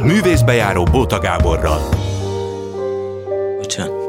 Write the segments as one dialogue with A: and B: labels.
A: Művészbejáró Bóta Gáborral.
B: Bocsánat.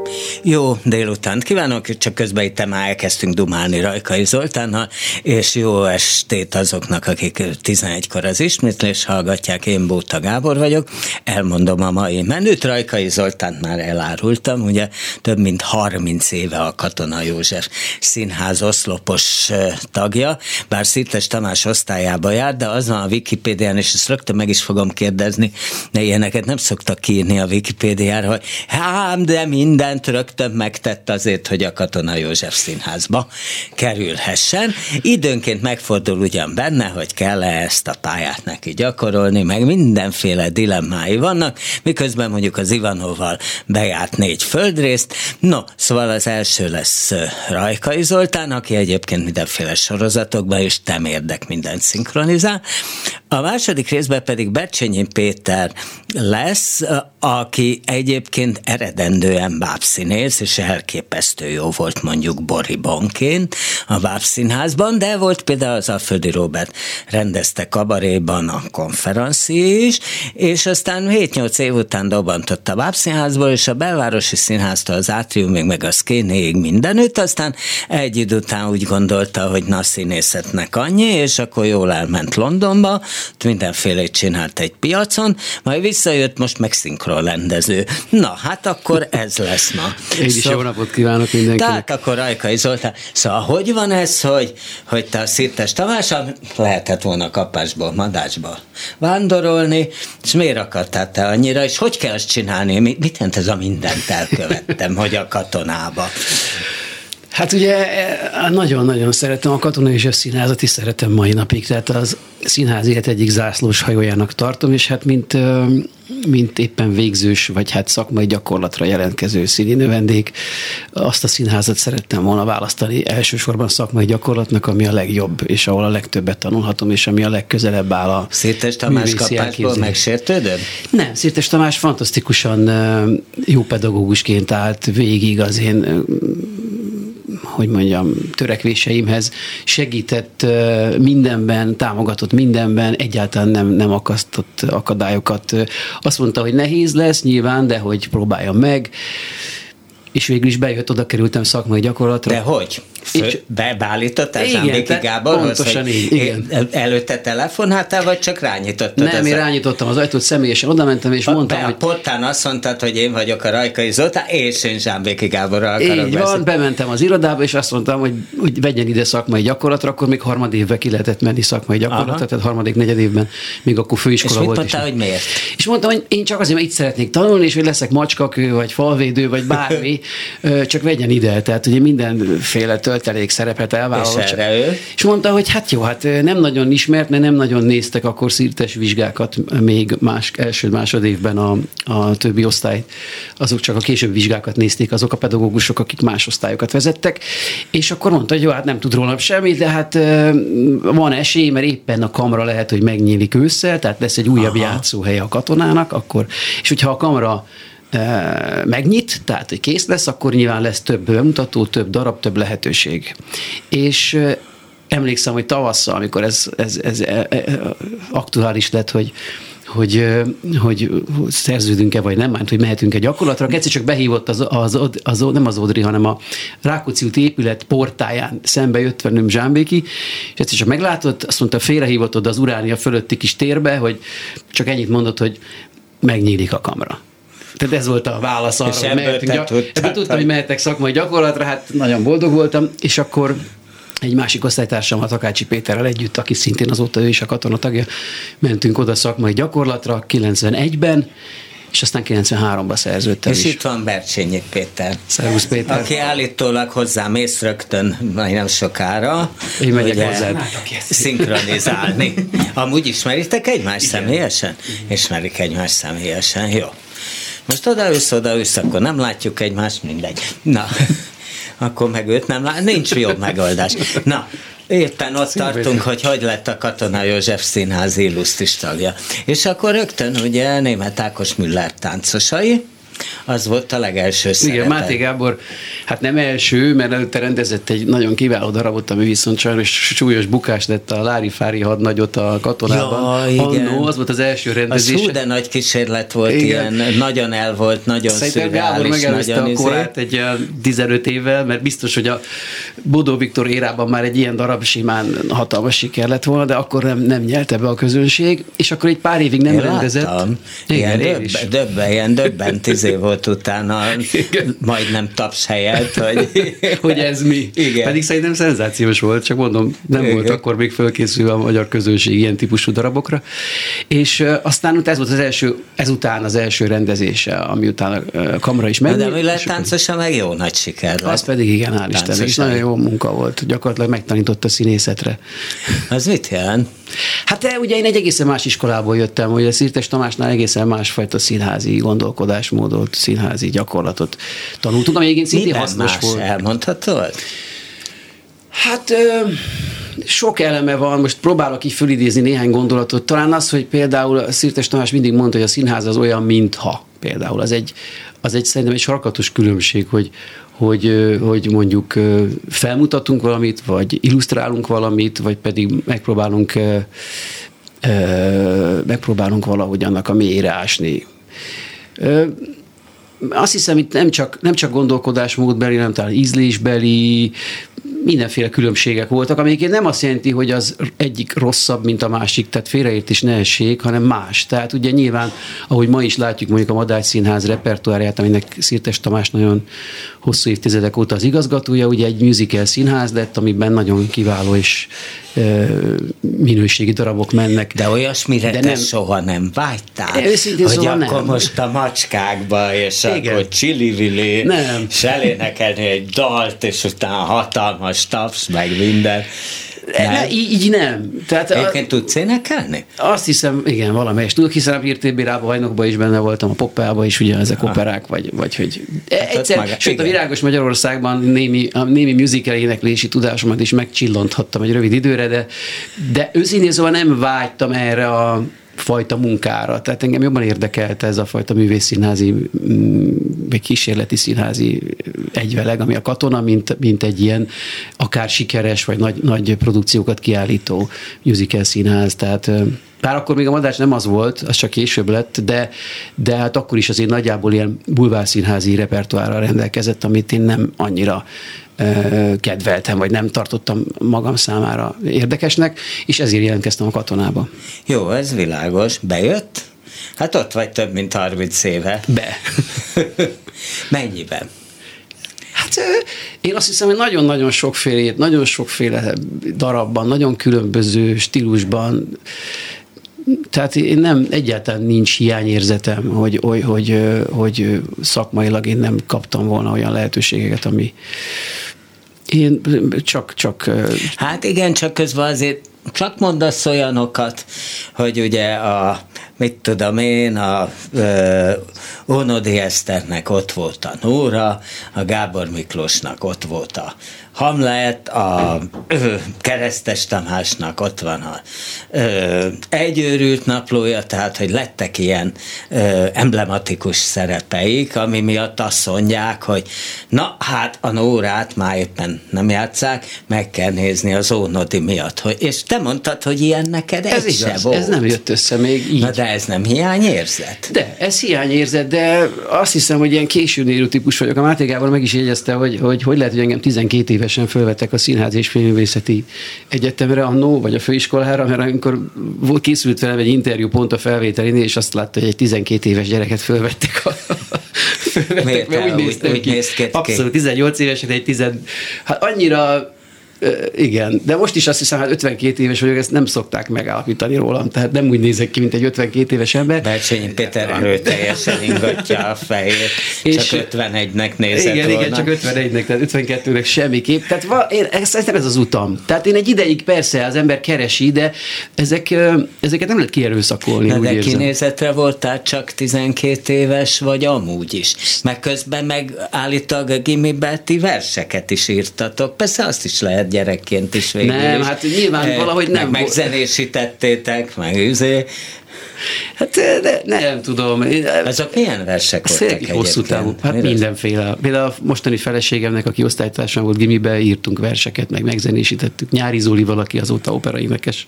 B: Jó délután kívánok, csak közben itt már elkezdtünk dumálni Rajkai Zoltánnal, és jó estét azoknak, akik 11-kor az ismétlés hallgatják, én Bóta Gábor vagyok, elmondom a mai menüt, Rajkai Zoltánt már elárultam, ugye több mint 30 éve a Katona József Színház oszlopos tagja, bár Szirtes Tamás osztályába jár, de az van a Wikipédián, és ezt rögtön meg is fogom kérdezni, de ilyeneket nem szoktak kiírni a Wikipédiára, hogy hát, de mindent rögtön rögtön megtett azért, hogy a Katona József Színházba kerülhessen. Időnként megfordul ugyan benne, hogy kell-e ezt a pályát neki gyakorolni, meg mindenféle dilemmái vannak, miközben mondjuk az Ivanóval bejárt négy földrészt. No, szóval az első lesz Rajkai Zoltán, aki egyébként mindenféle sorozatokban és temérdek mindent szinkronizál. A második részben pedig Bercsényi Péter lesz, aki egyébként eredendően bábszínész, és elképesztő jó volt mondjuk Boribonként a bábszínházban, de volt például az Alföldi Robert rendezte kabaréban a konferenci is, és aztán 7-8 év után dobantott a bábszínházból, és a belvárosi színháztól az átriumig, meg a szkénéig mindenütt, aztán egy idő után úgy gondolta, hogy na színészetnek annyi, és akkor jól elment Londonba, mindenfélét csinált egy piacon, majd visszajött most meg szinkronrendező. Na, hát akkor ez lesz ma.
C: Én is szóval, jó napot kívánok mindenkinek.
B: Tehát akkor Rajkai Zoltán. Szóval hogy van ez, hogy, hogy te a Szirtes Tamással lehetett volna kapásból, madácsba vándorolni, és miért akartál te annyira, és hogy kell ezt csinálni? Mit jelent ez a mindent elkövettem, hogy a katonába?
C: Hát ugye nagyon-nagyon szeretem a katona és a színházat is szeretem mai napig, tehát az színház élet egyik zászlós hajójának tartom, és hát mint, mint éppen végzős, vagy hát szakmai gyakorlatra jelentkező színi növendék, azt a színházat szerettem volna választani elsősorban szakmai gyakorlatnak, ami a legjobb, és ahol a legtöbbet tanulhatom, és ami a legközelebb áll a
B: Szirtes Tamás kapásból megsértődöd?
C: Nem, Szirtes Tamás fantasztikusan jó pedagógusként állt végig az én hogy mondjam, törekvéseimhez segített mindenben, támogatott mindenben, egyáltalán nem, nem akasztott akadályokat. Azt mondta, hogy nehéz lesz nyilván, de hogy próbálja meg és végül is bejött, oda kerültem szakmai gyakorlatra.
B: De hogy? Fő, beállítottál Zsámbéki Gáborhoz?
C: Pontosan így, igen.
B: Előtte telefonáltál, vagy csak rányítottad?
C: Nem, én rányítottam az ajtót, személyesen oda mentem, és a, mondtam,
B: be,
C: hogy...
B: A portán azt mondtad, hogy én vagyok a Rajkai Zoltán, és én Zsámbéki Gáborral
C: akarok
B: Így
C: van, bementem az irodába, és azt mondtam, hogy, hogy vegyen ide szakmai gyakorlatra, akkor még harmad évben ki lehetett menni szakmai gyakorlatra, tehát harmadik, negyed évben, még akkor főiskola
B: és
C: volt.
B: És mondtál, hogy miért?
C: És mondtam, hogy én csak azért, mert itt szeretnék tanulni, és hogy leszek macskakő, vagy falvédő, vagy bármi, csak vegyen ide. Tehát ugye mindenféle töltelék szerepet elvállalt.
B: És, erre ő?
C: és mondta, hogy hát jó, hát nem nagyon ismert, mert nem nagyon néztek akkor szírtes vizsgákat még más, első másodévben a, a többi osztály, azok csak a később vizsgákat nézték, azok a pedagógusok, akik más osztályokat vezettek, és akkor mondta, hogy jó, hát nem tud róla semmit, de hát van esély, mert éppen a kamra lehet, hogy megnyílik ősszel, tehát lesz egy újabb Aha. játszóhely a katonának, akkor, és hogyha a kamra megnyit, tehát hogy kész lesz, akkor nyilván lesz több bemutató, több darab, több lehetőség. És emlékszem, hogy tavasszal, amikor ez, ez, ez e, e, aktuális lett, hogy hogy, hogy szerződünk-e vagy nem, mert hogy mehetünk-e gyakorlatra. Egyszer csak behívott az, az, az, az, nem az Odri, hanem a Rákóczi úti épület portáján szembe jött velünk Zsámbéki, és egyszer csak meglátott, azt mondta, félrehívott oda az Uránia fölötti kis térbe, hogy csak ennyit mondott, hogy megnyílik a kamera. Tehát ez volt a válasz arra, hogy mehetünk gyak... tudtad, tudtam, hogy mehetek szakmai gyakorlatra, hát nagyon boldog voltam, és akkor egy másik osztálytársammal, Takácsi Péterrel együtt, aki szintén azóta ő is a katonatagja, mentünk oda szakmai gyakorlatra 91-ben, és aztán 93-ban szerződtem
B: És
C: is.
B: itt van Bercsényi Péter.
C: Szervusz Péter.
B: Aki állítólag hozzám ész rögtön, majd nem sokára.
C: Én megyek hozzád.
B: Szinkronizálni. Amúgy ismeritek egymást személyesen? Ismerik egymást személyesen, jó. Most odaülsz, odaülsz, akkor nem látjuk egymást, mindegy. Na, akkor meg őt nem lát, nincs jobb megoldás. Na, Éppen ott tartunk, hogy hogy lett a Katona József Színház illusztris tagja. És akkor rögtön ugye német Ákos Müller táncosai, Az volt a legelső
C: szerepe. Igen, Máté Gábor, hát nem első, mert előtte rendezett egy nagyon kiváló darabot, ami viszont sajnos súlyos bukás lett a Lári Fári hadnagyot a katonában. Ja, igen. Annó, az volt az első rendezés.
B: Az hú, de nagy kísérlet volt igen. ilyen, nagyon el volt, nagyon Szerintem Gábor
C: megelőzte a izé- korát egy 15 évvel, mert biztos, hogy a Bodó Viktor érában már egy ilyen darab simán hatalmas siker lett volna, de akkor nem, nem nyelte be a közönség, és akkor egy pár évig nem Én rendezett.
B: Láttam. Igen, ilyen döbben, döbben, ilyen döbben tizé volt utána, Igen. majdnem taps helyett, hogy...
C: hogy ez mi. Igen. Pedig szerintem szenzációs volt, csak mondom, nem Igen. volt akkor még fölkészülve a magyar közönség ilyen típusú darabokra. És uh, aztán ez volt az első, ezután az első rendezése, ami utána uh, kamera is
B: ment. De mi lett táncosa meg jó nagy siker lett.
C: Az pedig igen, hál' Isten, és nagyon jó munka volt. Gyakorlatilag megtanított a színészetre.
B: Az mit jelent?
C: Hát de ugye én egy egészen más iskolából jöttem, hogy a Szirtes Tamásnál egészen másfajta színházi gondolkodásmódot, színházi gyakorlatot tanultunk, ami egyébként szintén hasznos más volt.
B: elmondhatod?
C: Hát ö, sok eleme van, most próbálok így fölidézni néhány gondolatot. Talán az, hogy például Szirtes Tamás mindig mondta, hogy a színház az olyan, mintha például. Az egy, az egy szerintem egy sarkatos különbség, hogy, hogy, hogy mondjuk felmutatunk valamit, vagy illusztrálunk valamit, vagy pedig megpróbálunk megpróbálunk valahogy annak a mélyére ásni. Azt hiszem, itt nem csak, nem csak gondolkodásmódbeli, hanem talán ízlésbeli, mindenféle különbségek voltak, amelyik nem azt jelenti, hogy az egyik rosszabb, mint a másik, tehát félreértés ne essék, hanem más. Tehát ugye nyilván, ahogy ma is látjuk mondjuk a Madács Színház repertoárját, aminek Szirtes Tamás nagyon hosszú évtizedek óta az igazgatója, ugye egy musical színház lett, amiben nagyon kiváló és minőségi darabok mennek.
B: De olyasmire de nem, soha nem vágytál,
C: őszintén
B: hogy
C: szóval
B: akkor
C: nem.
B: most a macskákba, és Igen. akkor csili nem. selénekelni egy dalt, és utána hatalmas taps, meg minden.
C: Ne, így, nem.
B: Tehát Egyébként tudsz énekelni?
C: Azt hiszem, igen, valamelyest tudok, hiszen a Pirté Bírában hajnokban is benne voltam, a Poppában is ugye ezek operák, vagy, vagy hogy hát egyszer, maga, sőt igen. a Virágos Magyarországban némi, a némi musical éneklési tudásomat is megcsillanthattam egy rövid időre, de, de őszintén szóval nem vágytam erre a fajta munkára. Tehát engem jobban érdekelte ez a fajta művészszínházi, mm, vagy kísérleti színházi egyveleg, ami a katona, mint, mint egy ilyen akár sikeres, vagy nagy, nagy produkciókat kiállító musical színház. Tehát bár akkor még a madás nem az volt, az csak később lett, de, de hát akkor is azért nagyjából ilyen bulvárszínházi repertoárral rendelkezett, amit én nem annyira kedveltem, vagy nem tartottam magam számára érdekesnek, és ezért jelentkeztem a katonába.
B: Jó, ez világos. Bejött? Hát ott vagy több mint 30 éve.
C: Be.
B: Mennyiben?
C: Hát én azt hiszem, hogy nagyon-nagyon sokféle, nagyon sokféle darabban, nagyon különböző stílusban tehát én nem, egyáltalán nincs hiányérzetem, hogy, hogy, hogy, hogy szakmailag én nem kaptam volna olyan lehetőségeket, ami én csak, csak...
B: Hát igen, csak közben azért csak mondasz olyanokat, hogy ugye a, mit tudom én, a ö, Ónodi Eszternek ott volt a Nóra, a Gábor Miklósnak ott volt a Hamlet, a ö, Keresztes Tamásnak ott van a ö, egyőrült naplója, tehát hogy lettek ilyen ö, emblematikus szerepeik, ami miatt azt mondják, hogy na hát a Nórát már éppen nem játszák, meg kell nézni az Ónodi miatt. Hogy, és te mondtad, hogy ilyen neked ez igaz, se volt.
C: ez nem jött össze még így.
B: Na de ez nem hiányérzet?
C: De, ez hiányérzet, de azt hiszem, hogy ilyen késő típus vagyok. A Máté Gábor meg is jegyezte, hogy, hogy hogy lehet, hogy engem 12 éves évesen fölvettek a Színház és Filmvészeti Egyetemre annó, vagy a főiskolára, mert amikor volt, készült velem egy interjú pont a felvételén, és azt látta, hogy egy 12 éves gyereket fölvettek a fölvettek,
B: Miért mert úgy, néztem úgy, ki. Néz ki.
C: Abszolút, 18 évesen egy 10, hát annyira igen, de most is azt hiszem, hát 52 éves vagyok, ezt nem szokták megállapítani rólam, tehát nem úgy nézek ki, mint egy 52 éves ember.
B: Bercsényi Péter erőteljesen ingatja a fejét, és csak 51-nek nézett
C: Igen, volna. igen, csak 51-nek, tehát 52-nek semmiképp. Tehát va, én, ez, ez, az utam. Tehát én egy ideig persze az ember keresi, de ezek, ezeket nem lehet kierőszakolni.
B: Na, de érzem. kinézetre voltál csak 12 éves, vagy amúgy is? Meg közben meg állítólag a gimiben ti verseket is írtatok. Persze azt is lehet gyerekként is végül
C: Nem,
B: is.
C: hát nyilván valahogy nem.
B: Meg megzenésítettétek, meg üzé.
C: Hát de, nem tudom.
B: Ezek milyen versek voltak
C: hosszú távú. Hát Miről? mindenféle. Például a mostani feleségemnek, aki osztálytársam volt gimibe, írtunk verseket, meg megzenésítettük. Nyári Zoli valaki azóta operaénekes.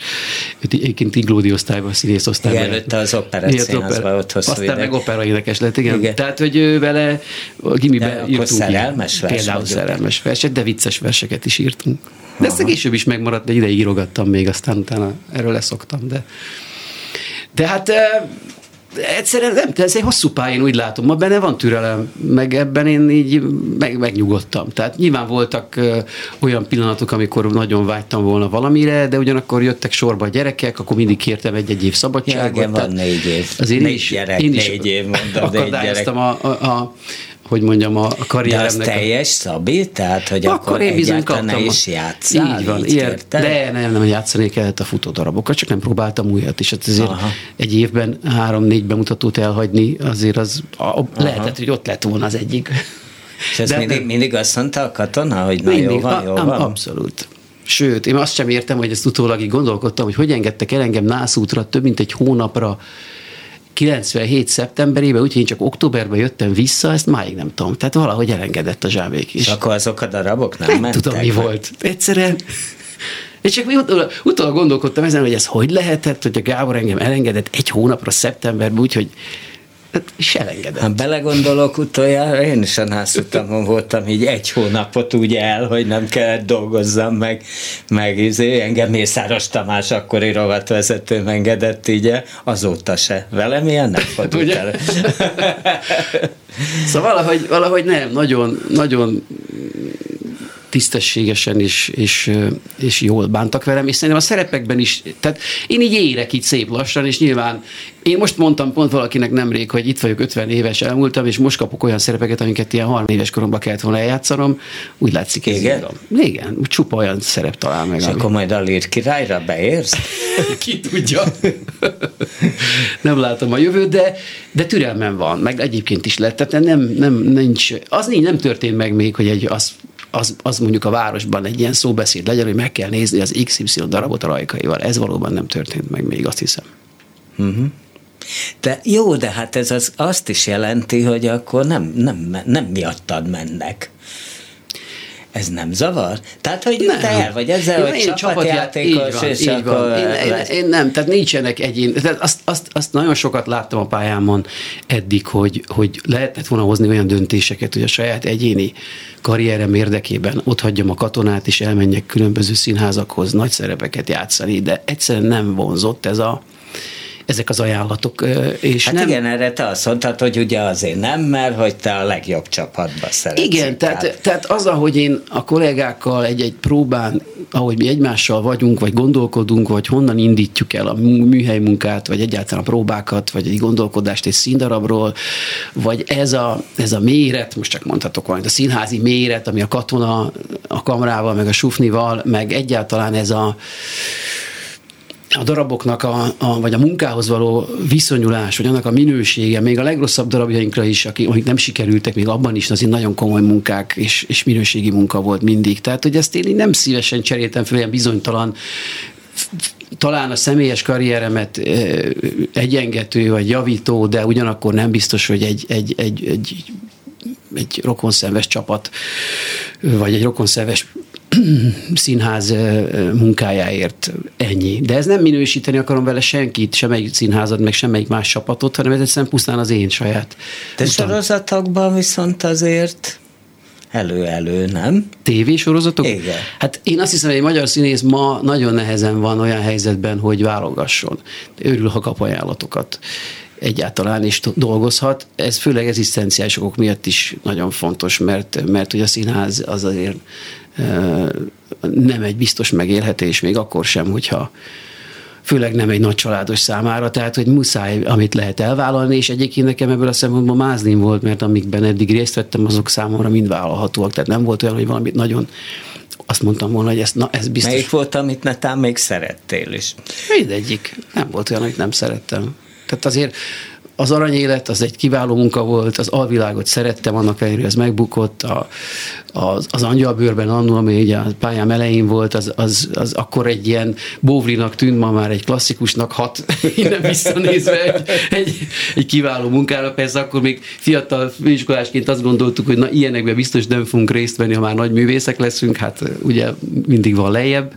C: Egyébként Iglódi osztályban, színész osztályban.
B: Igen, előtte az operett színházban ott
C: hosszú Aztán ide. meg operaénekes lett, igen. igen. Tehát, hogy ő vele a gimibe de írtunk.
B: szerelmes
C: vers Például szerelmes verset, de vicces verseket is írtunk. De ezt később is megmaradt, de ideig írogattam még, aztán utána erről leszoktam. De, de hát egyszerűen nem, ez egy hosszú pályán úgy látom, ma benne van türelem, meg ebben én így meg, megnyugodtam. Tehát nyilván voltak ö, olyan pillanatok, amikor nagyon vágytam volna valamire, de ugyanakkor jöttek sorba a gyerekek, akkor mindig kértem egy-egy év szabadságot.
B: Ja, igen, van négy év. Azért négy is, gyerek, én is négy év, mondom,
C: akadályoztam a, a, a hogy mondjam, a karrieremnek.
B: De az teljes Szabi? Tehát, hogy akkor, akkor én bizony kaptam. is játszál?
C: Így van, így ilyen, de nem, nem játszani kellett a futódarabokat, csak nem próbáltam újat is. Hát ezért Aha. egy évben három-négy bemutatót elhagyni, azért az a, lehetett, hogy ott lett volna az egyik.
B: És ezt mindig, mindig azt mondta a katona, hogy na mindig, jó van, jó a, van?
C: Abszolút. Sőt, én azt sem értem, hogy ezt utólag így gondolkodtam, hogy hogy engedtek el engem nászútra több mint egy hónapra 97. szeptemberében, úgyhogy én csak októberben jöttem vissza, ezt máig nem tudom. Tehát valahogy elengedett a zsávék is. És
B: akkor azok a darabok nem,
C: nem
B: mentek?
C: tudom, mi volt. Egyszerűen és csak utólag, utólag gondolkodtam ezen, hogy ez hogy lehetett, hogy a Gábor engem elengedett egy hónapra szeptemberben, úgyhogy Hát se elengedett.
B: Ha belegondolok utoljára, én is a nászutamon voltam így egy hónapot úgy el, hogy nem kellett dolgozzam meg, meg izé, engem Mészáros Tamás akkori rovatvezető engedett így azóta se. Velem ilyen nem fordult el.
C: szóval valahogy, valahogy nem, nagyon, nagyon tisztességesen és, és, és jól bántak velem, és szerintem a szerepekben is, tehát én így érek így szép lassan, és nyilván én most mondtam pont valakinek nemrég, hogy itt vagyok 50 éves, elmúltam, és most kapok olyan szerepeket, amiket ilyen 30 éves koromban kellett volna eljátszanom, úgy látszik, ez Igen? Igen, csupa olyan szerep talál meg.
B: És ami... akkor majd a Lír királyra beérsz?
C: Ki tudja. nem látom a jövőt, de, de türelmem van, meg egyébként is lett, tehát nem, nem, nincs, az nincs, nem történt meg még, hogy egy, az az, az mondjuk a városban egy ilyen szóbeszéd legyen, hogy meg kell nézni az XY darabot a rajkaival. Ez valóban nem történt meg még, azt hiszem.
B: Uh-huh. De jó, de hát ez az, azt is jelenti, hogy akkor nem, nem, nem miattad mennek. Ez nem zavar? Tehát, hogy nem. te el vagy ezzel, ja, hogy én csapatjátékos, van, és így. Van.
C: Én, én, én, nem, tehát nincsenek egyén... Tehát azt, azt, azt, nagyon sokat láttam a pályámon eddig, hogy, hogy lehetett volna hozni olyan döntéseket, hogy a saját egyéni karrierem érdekében ott hagyjam a katonát, és elmenjek különböző színházakhoz nagy szerepeket játszani, de egyszerűen nem vonzott ez a, ezek az ajánlatok. És
B: hát
C: nem...
B: igen, erre te azt mondtad, hogy ugye azért nem, mert hogy te a legjobb csapatba szeretsz.
C: Igen, tehát, tehát az, ahogy én a kollégákkal egy-egy próbán, ahogy mi egymással vagyunk, vagy gondolkodunk, vagy honnan indítjuk el a műhely munkát, vagy egyáltalán a próbákat, vagy egy gondolkodást egy színdarabról, vagy ez a, ez a méret, most csak mondhatok valamit, a színházi méret, ami a katona a kamrával, meg a sufnival, meg egyáltalán ez a a daraboknak, a, a, vagy a munkához való viszonyulás, vagy annak a minősége, még a legrosszabb darabjainkra is, akik, akik nem sikerültek, még abban is azért nagyon komoly munkák és, és minőségi munka volt mindig. Tehát, hogy ezt én nem szívesen cseréltem fel ilyen bizonytalan talán a személyes karrieremet egyengető vagy javító, de ugyanakkor nem biztos, hogy egy, egy, egy, egy egy rokonszenves csapat, vagy egy rokonszenves színház munkájáért ennyi. De ez nem minősíteni akarom vele senkit, semmelyik színházat, meg semmelyik más csapatot, hanem ez egyszerűen pusztán az én saját.
B: De utam. sorozatokban viszont azért elő-elő, nem?
C: sorozatok?
B: Igen.
C: Hát én azt hiszem, hogy egy magyar színész ma nagyon nehezen van olyan helyzetben, hogy válogasson. Örül, ha kap ajánlatokat egyáltalán is dolgozhat. Ez főleg egzisztenciális okok miatt is nagyon fontos, mert, mert hogy a színház az azért nem egy biztos megélhetés, még akkor sem, hogyha főleg nem egy nagy családos számára, tehát hogy muszáj, amit lehet elvállalni, és egyébként nekem ebből a szempontból mázlim volt, mert amikben eddig részt vettem, azok számomra mind vállalhatóak, tehát nem volt olyan, hogy valamit nagyon azt mondtam volna, hogy ez, na, ez biztos.
B: Melyik volt, amit netán még szerettél is?
C: Mindegyik. Nem volt olyan, amit nem szerettem. Tehát azért az aranyélet az egy kiváló munka volt, az alvilágot szerettem, annak ellenére, ez megbukott, a, az, az angyalbőrben annó, ami ugye a pályám elején volt, az, az, az akkor egy ilyen bóvlinak tűnt, ma már egy klasszikusnak hat, innen visszanézve egy, egy, egy kiváló munkára. Persze akkor még fiatal főiskolásként azt gondoltuk, hogy na ilyenekben biztos nem fogunk részt venni, ha már nagy művészek leszünk, hát ugye mindig van lejjebb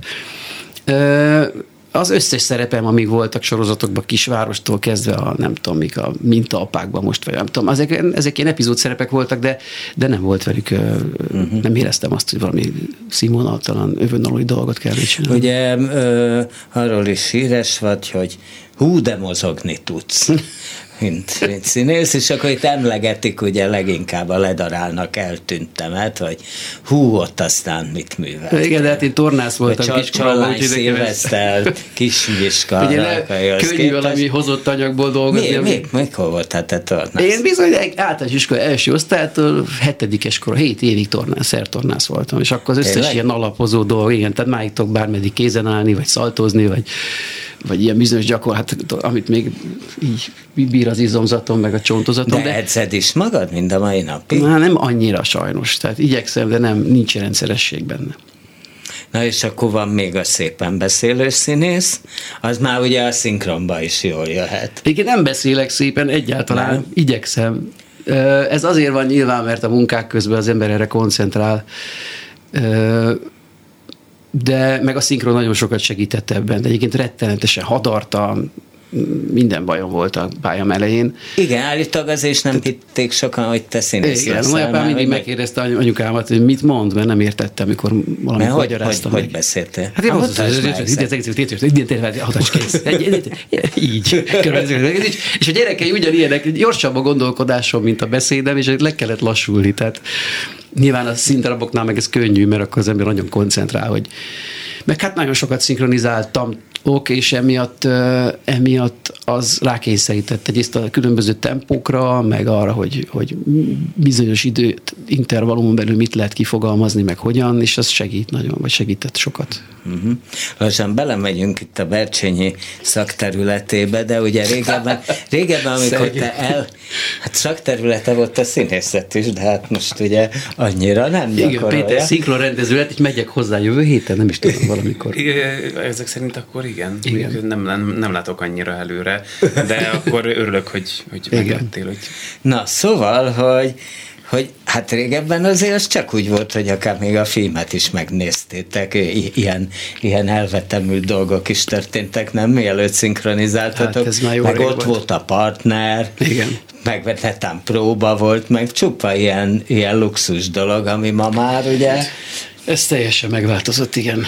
C: az összes szerepem, amíg voltak sorozatokban kisvárostól kezdve a nem tudom mik a mintaapákban most, vagy nem tudom, ezek, ezek ilyen epizód szerepek voltak, de, de nem volt velük, uh-huh. nem éreztem azt, hogy valami színvonaltalan, övönalói dolgot kell csinálni.
B: Ugye ö, arról is híres vagy, hogy hú, de mozogni tudsz. mint, mint színész, és akkor itt emlegetik ugye leginkább a ledarálnak eltűntemet, hogy hú, ott aztán mit művel.
C: Igen, de hát én tornász voltam
B: kis Csallány Szilveszter, Kismiska, Ugye
C: könnyű valami hozott anyagból dolgozni.
B: Mi, mi, mikor voltál te tornász?
C: Én bizony egy általános iskola első osztálytól hetedikes kor, hét évig tornász, szertornász voltam, és akkor az összes Tényleg? ilyen alapozó dolog, igen, tehát máig tudok bármeddig kézen állni, vagy szaltozni, vagy vagy ilyen bizonyos gyakorlat, amit még így bír az izomzatom, meg a csontozatom.
B: De, de edzed is magad mind a mai napig?
C: Na, nem annyira sajnos, tehát igyekszem, de nem, nincs rendszeresség benne.
B: Na és akkor van még a szépen beszélő színész, az már ugye a szinkronba is jól jöhet.
C: Igen, nem beszélek szépen, egyáltalán nem. igyekszem. Ez azért van nyilván, mert a munkák közben az ember erre koncentrál de meg a szinkron nagyon sokat segített ebben, de egyébként rettenetesen hadartam, minden bajom volt a pályam elején.
B: Igen, állítólag azért is nem hitték sokan, hogy te színész
C: Igen, leszel. Igen, mindig meg... megkérdezte anyukámat, hogy mit mond, mert nem értettem, amikor valamit magyaráztam.
B: Hogy, hogy beszéltél?
C: Hát én azt így. És a gyerekei ugyanilyenek, gyorsabb a gondolkodásom, mint a beszédem, és le kellett lassulni. Tehát nyilván a színdaraboknál meg ez könnyű, mert akkor az ember nagyon koncentrál, hogy meg hát nagyon sokat szinkronizáltam ok, és emiatt, emiatt az rákényszerített egyrészt a különböző tempókra, meg arra, hogy, hogy bizonyos időt intervallumon belül mit lehet kifogalmazni, meg hogyan, és az segít nagyon, vagy segített sokat.
B: Uh-huh. Lassan belemegyünk itt a Bercsényi szakterületébe, de ugye régebben, régebben amikor te el, hát szakterülete volt a színészet is, de hát most ugye annyira nem
C: Igen, Péter szinkronrendező lett, és megyek hozzá jövő héten, nem is tudom valamikor.
D: Ezek szerint akkor igen. igen. Nem, nem, nem látok annyira előre, de akkor örülök, hogy, hogy meglettél. Hogy...
B: Na, szóval, hogy hogy hát régebben azért az csak úgy volt, hogy akár még a filmet is megnéztétek, ilyen, ilyen elvetemült dolgok is történtek, nem? Mielőtt szinkronizáltatok. Hát meg ott volt. volt a partner,
C: Igen.
B: meg netán próba volt, meg csupa ilyen, ilyen luxus dolog, ami ma már ugye...
C: Ez teljesen megváltozott, igen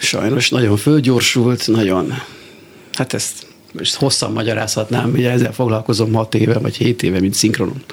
C: sajnos nagyon fölgyorsult, nagyon, hát ezt most hosszan magyarázhatnám, ugye ezzel foglalkozom 6 éve vagy 7 éve, mint szinkronon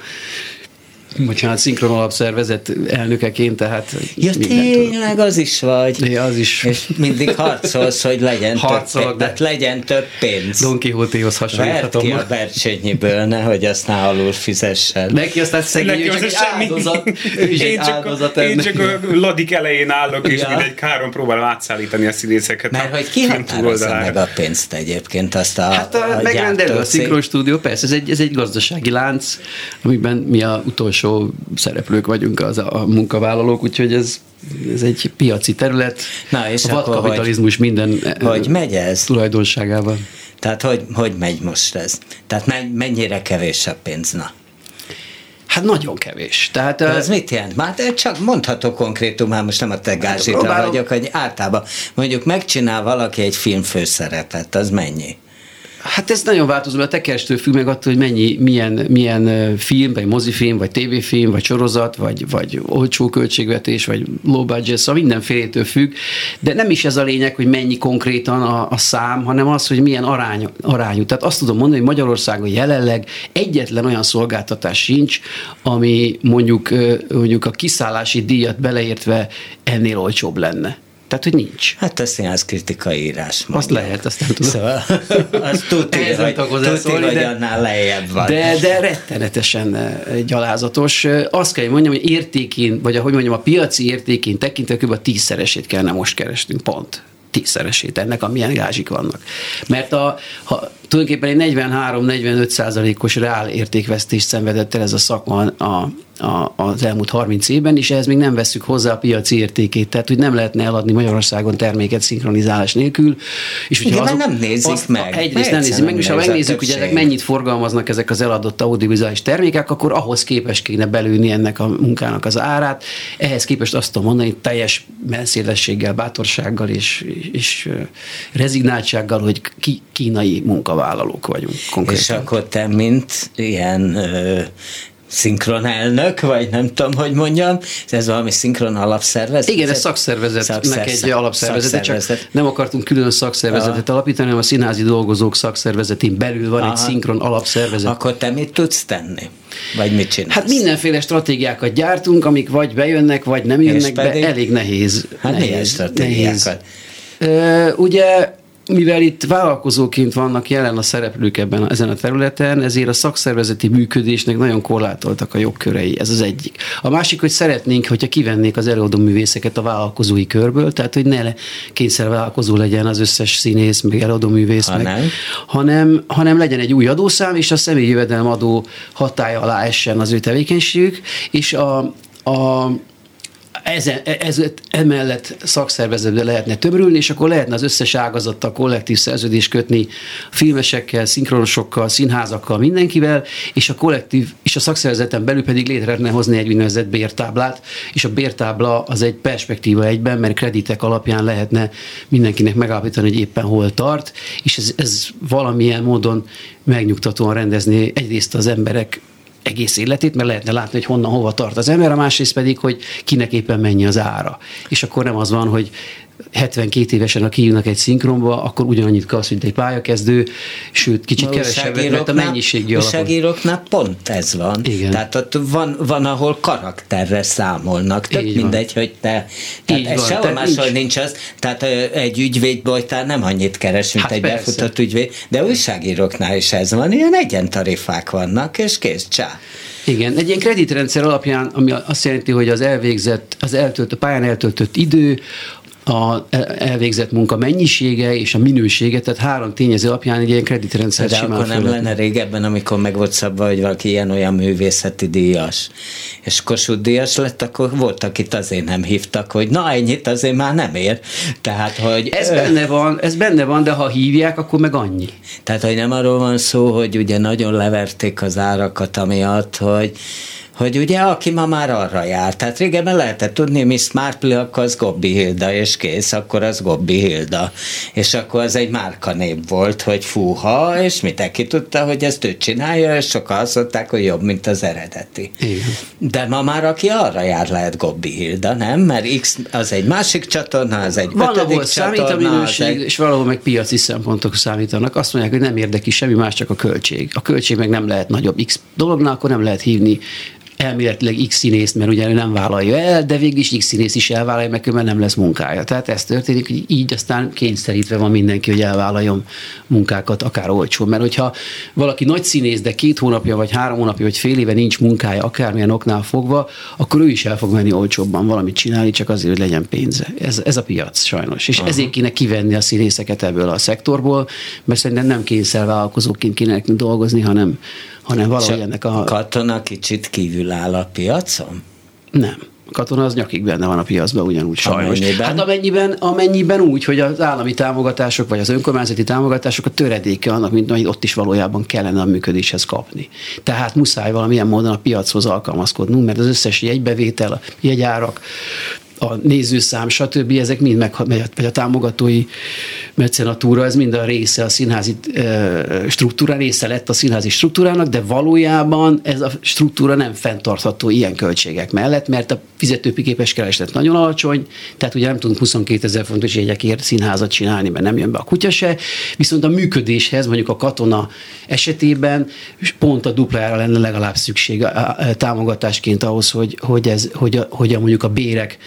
C: bocsánat, szinkron alapszervezet elnökeként, tehát
B: Ja, tényleg tudom. az is vagy.
C: Ja, az is.
B: És mindig harcolsz, hogy legyen Harcolok, több, pénz, de legyen több pénz.
C: Don Quixote-hoz hasonlíthatom.
B: ki a Bercsényiből, nehogy azt ne alul fizessen.
C: Neki aztán szegény, Neki csak semmi. áldozat. Ő is
D: én, csak, áldozat én csak a ladik elején állok, és ja. mindegy káron próbálom átszállítani a színészeket.
B: Mert hogy ki határozza meg a pénzt egyébként, azt a
C: Hát a, a megrendelő a szinkron stúdió, persze, ez egy, ez egy gazdasági lánc, amiben mi a utolsó utolsó szereplők vagyunk az a munkavállalók, úgyhogy ez, ez egy piaci terület.
B: Na, és
C: a vadkapitalizmus hogy, minden
B: hogy megy ez?
C: tulajdonságával.
B: Tehát hogy, hogy megy most ez? Tehát mennyire kevés a pénz? Na.
C: Hát nagyon kevés. Tehát,
B: De ez mit jelent? Már csak mondhatok konkrétum, már most nem a te gázsitra hát, vagyok, hogy általában mondjuk megcsinál valaki egy filmfőszerepet, az mennyi?
C: Hát ez nagyon változó, a tekerstő függ meg attól, hogy mennyi, milyen, milyen film, vagy mozifilm, vagy tévéfilm, vagy sorozat, vagy, vagy olcsó költségvetés, vagy low budget, szóval mindenfélétől függ, de nem is ez a lényeg, hogy mennyi konkrétan a, a szám, hanem az, hogy milyen arány, arányú. Tehát azt tudom mondani, hogy Magyarországon jelenleg egyetlen olyan szolgáltatás sincs, ami mondjuk, mondjuk a kiszállási díjat beleértve ennél olcsóbb lenne. Tehát, hogy nincs.
B: Hát ez színház kritikai írás.
C: Mondja. Azt lehet, azt nem tudom.
B: Szóval, azt tudni, hogy, tudni, hogy annál lejjebb van.
C: De, de rettenetesen eh, gyalázatos. Azt kell, hogy mondjam, hogy értékén, vagy ahogy mondjam, a piaci értékén tekintve kb. a tízszeresét kellene most keresnünk, pont tízszeresét ennek, amilyen gázsik vannak. Mert a, ha tulajdonképpen egy 43-45 százalékos reál értékvesztést szenvedett el ez a szakma a, a, az elmúlt 30 évben, és ehhez még nem veszük hozzá a piaci értékét, tehát hogy nem lehetne eladni Magyarországon terméket szinkronizálás nélkül.
B: És Igen, azok, nem nézik azt, meg.
C: Egyrészt nem nézik meg, és ha megnézzük, hogy ezek mennyit forgalmaznak ezek az eladott audiovizuális termékek, akkor ahhoz képest kéne belülni ennek a munkának az árát. Ehhez képest azt tudom mondani, hogy teljes messzélességgel, bátorsággal és, és rezignáltsággal, hogy ki, kínai munkavállalók vagyunk
B: konkrétan. És akkor te, mint ilyen elnök, vagy nem tudom, hogy mondjam, ez valami szinkron alapszervezet?
C: Igen, ez szakszervezetnek szakszervezet. egy alapszervezet, csak nem akartunk külön szakszervezetet Aha. alapítani, hanem a színházi dolgozók szakszervezetén belül van Aha. egy szinkron alapszervezet.
B: Akkor te mit tudsz tenni? Vagy mit csinálsz?
C: Hát mindenféle stratégiákat gyártunk, amik vagy bejönnek, vagy nem jönnek be, elég nehéz.
B: Hát nehéz, nehéz.
C: Ö, ugye mivel itt vállalkozóként vannak jelen a szereplők ebben ezen a területen, ezért a szakszervezeti működésnek nagyon korlátoltak a jogkörei. Ez az egyik. A másik, hogy szeretnénk, hogyha kivennék az előadó művészeket a vállalkozói körből, tehát hogy ne kényszer vállalkozó legyen az összes színész, meg előadó művész, ha meg, nem. Hanem, hanem legyen egy új adószám, és a személyi jövedelem adó hatája alá essen az ő tevékenységük, és a, a ez, ez, emellett szakszervezetbe lehetne tömörülni, és akkor lehetne az összes ágazattal kollektív szerződést kötni filmesekkel, szinkronosokkal, színházakkal, mindenkivel, és a kollektív, és a szakszervezeten belül pedig létre lehetne hozni egy úgynevezett bértáblát, és a bértábla az egy perspektíva egyben, mert kreditek alapján lehetne mindenkinek megállapítani, hogy éppen hol tart, és ez, ez valamilyen módon megnyugtatóan rendezni egyrészt az emberek egész életét, mert lehetne látni, hogy honnan hova tart az ember, a másrészt pedig, hogy kinek éppen mennyi az ára. És akkor nem az van, hogy 72 évesen, ha kijönnek egy szinkronba, akkor ugyanannyit kapsz, mint egy pályakezdő, sőt, kicsit kevesebbet, mert a mennyiségi
B: alapon. Újságíróknál pont ez van. Igen. Tehát ott van, van, ahol karakterre számolnak. Tök Így mindegy, van. hogy te... Tehát Így van. sehol máshol nincs. nincs az. Tehát egy ügyvédbojtár nem annyit keres, mint hát egy persze. befutott ügyvéd, de újságíróknál is ez van. Ilyen egyentarifák vannak, és kész, csá.
C: Igen, egy ilyen kreditrendszer alapján, ami azt jelenti, hogy az elvégzett, az eltölt, a pályán eltöltött idő, a elvégzett munka mennyisége és a minősége, tehát három tényező alapján egy ilyen kreditrendszer
B: De simán akkor nem lenne régebben, amikor meg volt szabva, hogy valaki ilyen-olyan művészeti díjas, és Kossuth díjas lett, akkor volt, akit azért nem hívtak, hogy na ennyit azért már nem ér. Tehát, hogy...
C: Ez benne van, ez benne van, de ha hívják, akkor meg annyi.
B: Tehát, hogy nem arról van szó, hogy ugye nagyon leverték az árakat amiatt, hogy hogy ugye aki ma már arra jár, tehát régebben lehetett tudni, Miss Marple, akkor az Gobbi Hilda, és kész, akkor az Gobbi Hilda. És akkor az egy márkanév volt, hogy fúha, és mindenki tudta, hogy ezt ő csinálja, és sokan azt mondták, hogy jobb, mint az eredeti. Igen. De ma már aki arra jár, lehet Gobbi Hilda, nem? Mert X az egy másik csatorna, az egy
C: Van, ötödik csatorna. számít a minőség, egy... és valahol meg piaci szempontok számítanak. Azt mondják, hogy nem érdekli semmi más, csak a költség. A költség meg nem lehet nagyobb X dolognál, akkor nem lehet hívni elméletileg X színészt, mert ugye ő nem vállalja el, de végig is X színész is elvállalja, mert különben nem lesz munkája. Tehát ez történik, hogy így aztán kényszerítve van mindenki, hogy elvállaljon munkákat, akár olcsó. Mert hogyha valaki nagy színész, de két hónapja, vagy három hónapja, vagy fél éve nincs munkája, akármilyen oknál fogva, akkor ő is el fog menni olcsóbban valamit csinálni, csak azért, hogy legyen pénze. Ez, ez a piac sajnos. És Aha. ezért kéne kivenni a színészeket ebből a szektorból, mert szerintem nem kényszervállalkozóként kéne dolgozni, hanem hanem valahogy Csak ennek a...
B: katona kicsit kívül áll a piacon?
C: Nem. A katona az nyakig benne van a piacban ugyanúgy sajnos. Amennyiben? Hát amennyiben, amennyiben úgy, hogy az állami támogatások vagy az önkormányzati támogatások a töredéke annak, mint amit ott is valójában kellene a működéshez kapni. Tehát muszáj valamilyen módon a piachoz alkalmazkodnunk, mert az összes jegybevétel, jegyárak, a nézőszám, stb. ezek mind meg, vagy a támogatói mecenatúra, ez mind a része a színházi struktúra, része lett a színházi struktúrának, de valójában ez a struktúra nem fenntartható ilyen költségek mellett, mert a fizetőpiképes kereslet nagyon alacsony, tehát ugye nem tudunk 22 ezer fontos jegyekért színházat csinálni, mert nem jön be a kutya se, viszont a működéshez, mondjuk a katona esetében pont a duplára lenne legalább szükség támogatásként ahhoz, hogy, hogy, ez, hogy, a, hogy a, mondjuk a bérek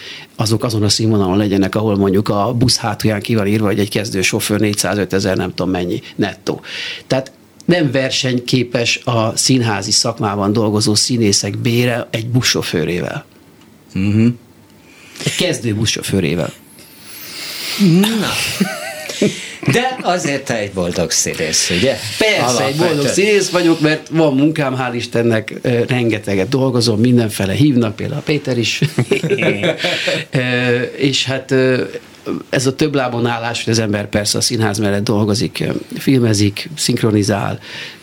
C: azok azon a színvonalon legyenek, ahol mondjuk a busz hátulján ki van írva, hogy egy kezdő sofőr 405 ezer, nem tudom mennyi nettó. Tehát nem versenyképes a színházi szakmában dolgozó színészek bére egy buszsofőrével. Uh-huh. Egy kezdő buszsofőrével.
B: Na. De azért te egy boldog színész, ugye?
C: Persze, Alapvető. egy boldog színész vagyok, mert van munkám, hál' Istennek, rengeteget dolgozom, mindenfele hívnak, például Péter is. és hát ez a több lábon állás, hogy az ember persze a színház mellett dolgozik, filmezik, szinkronizál,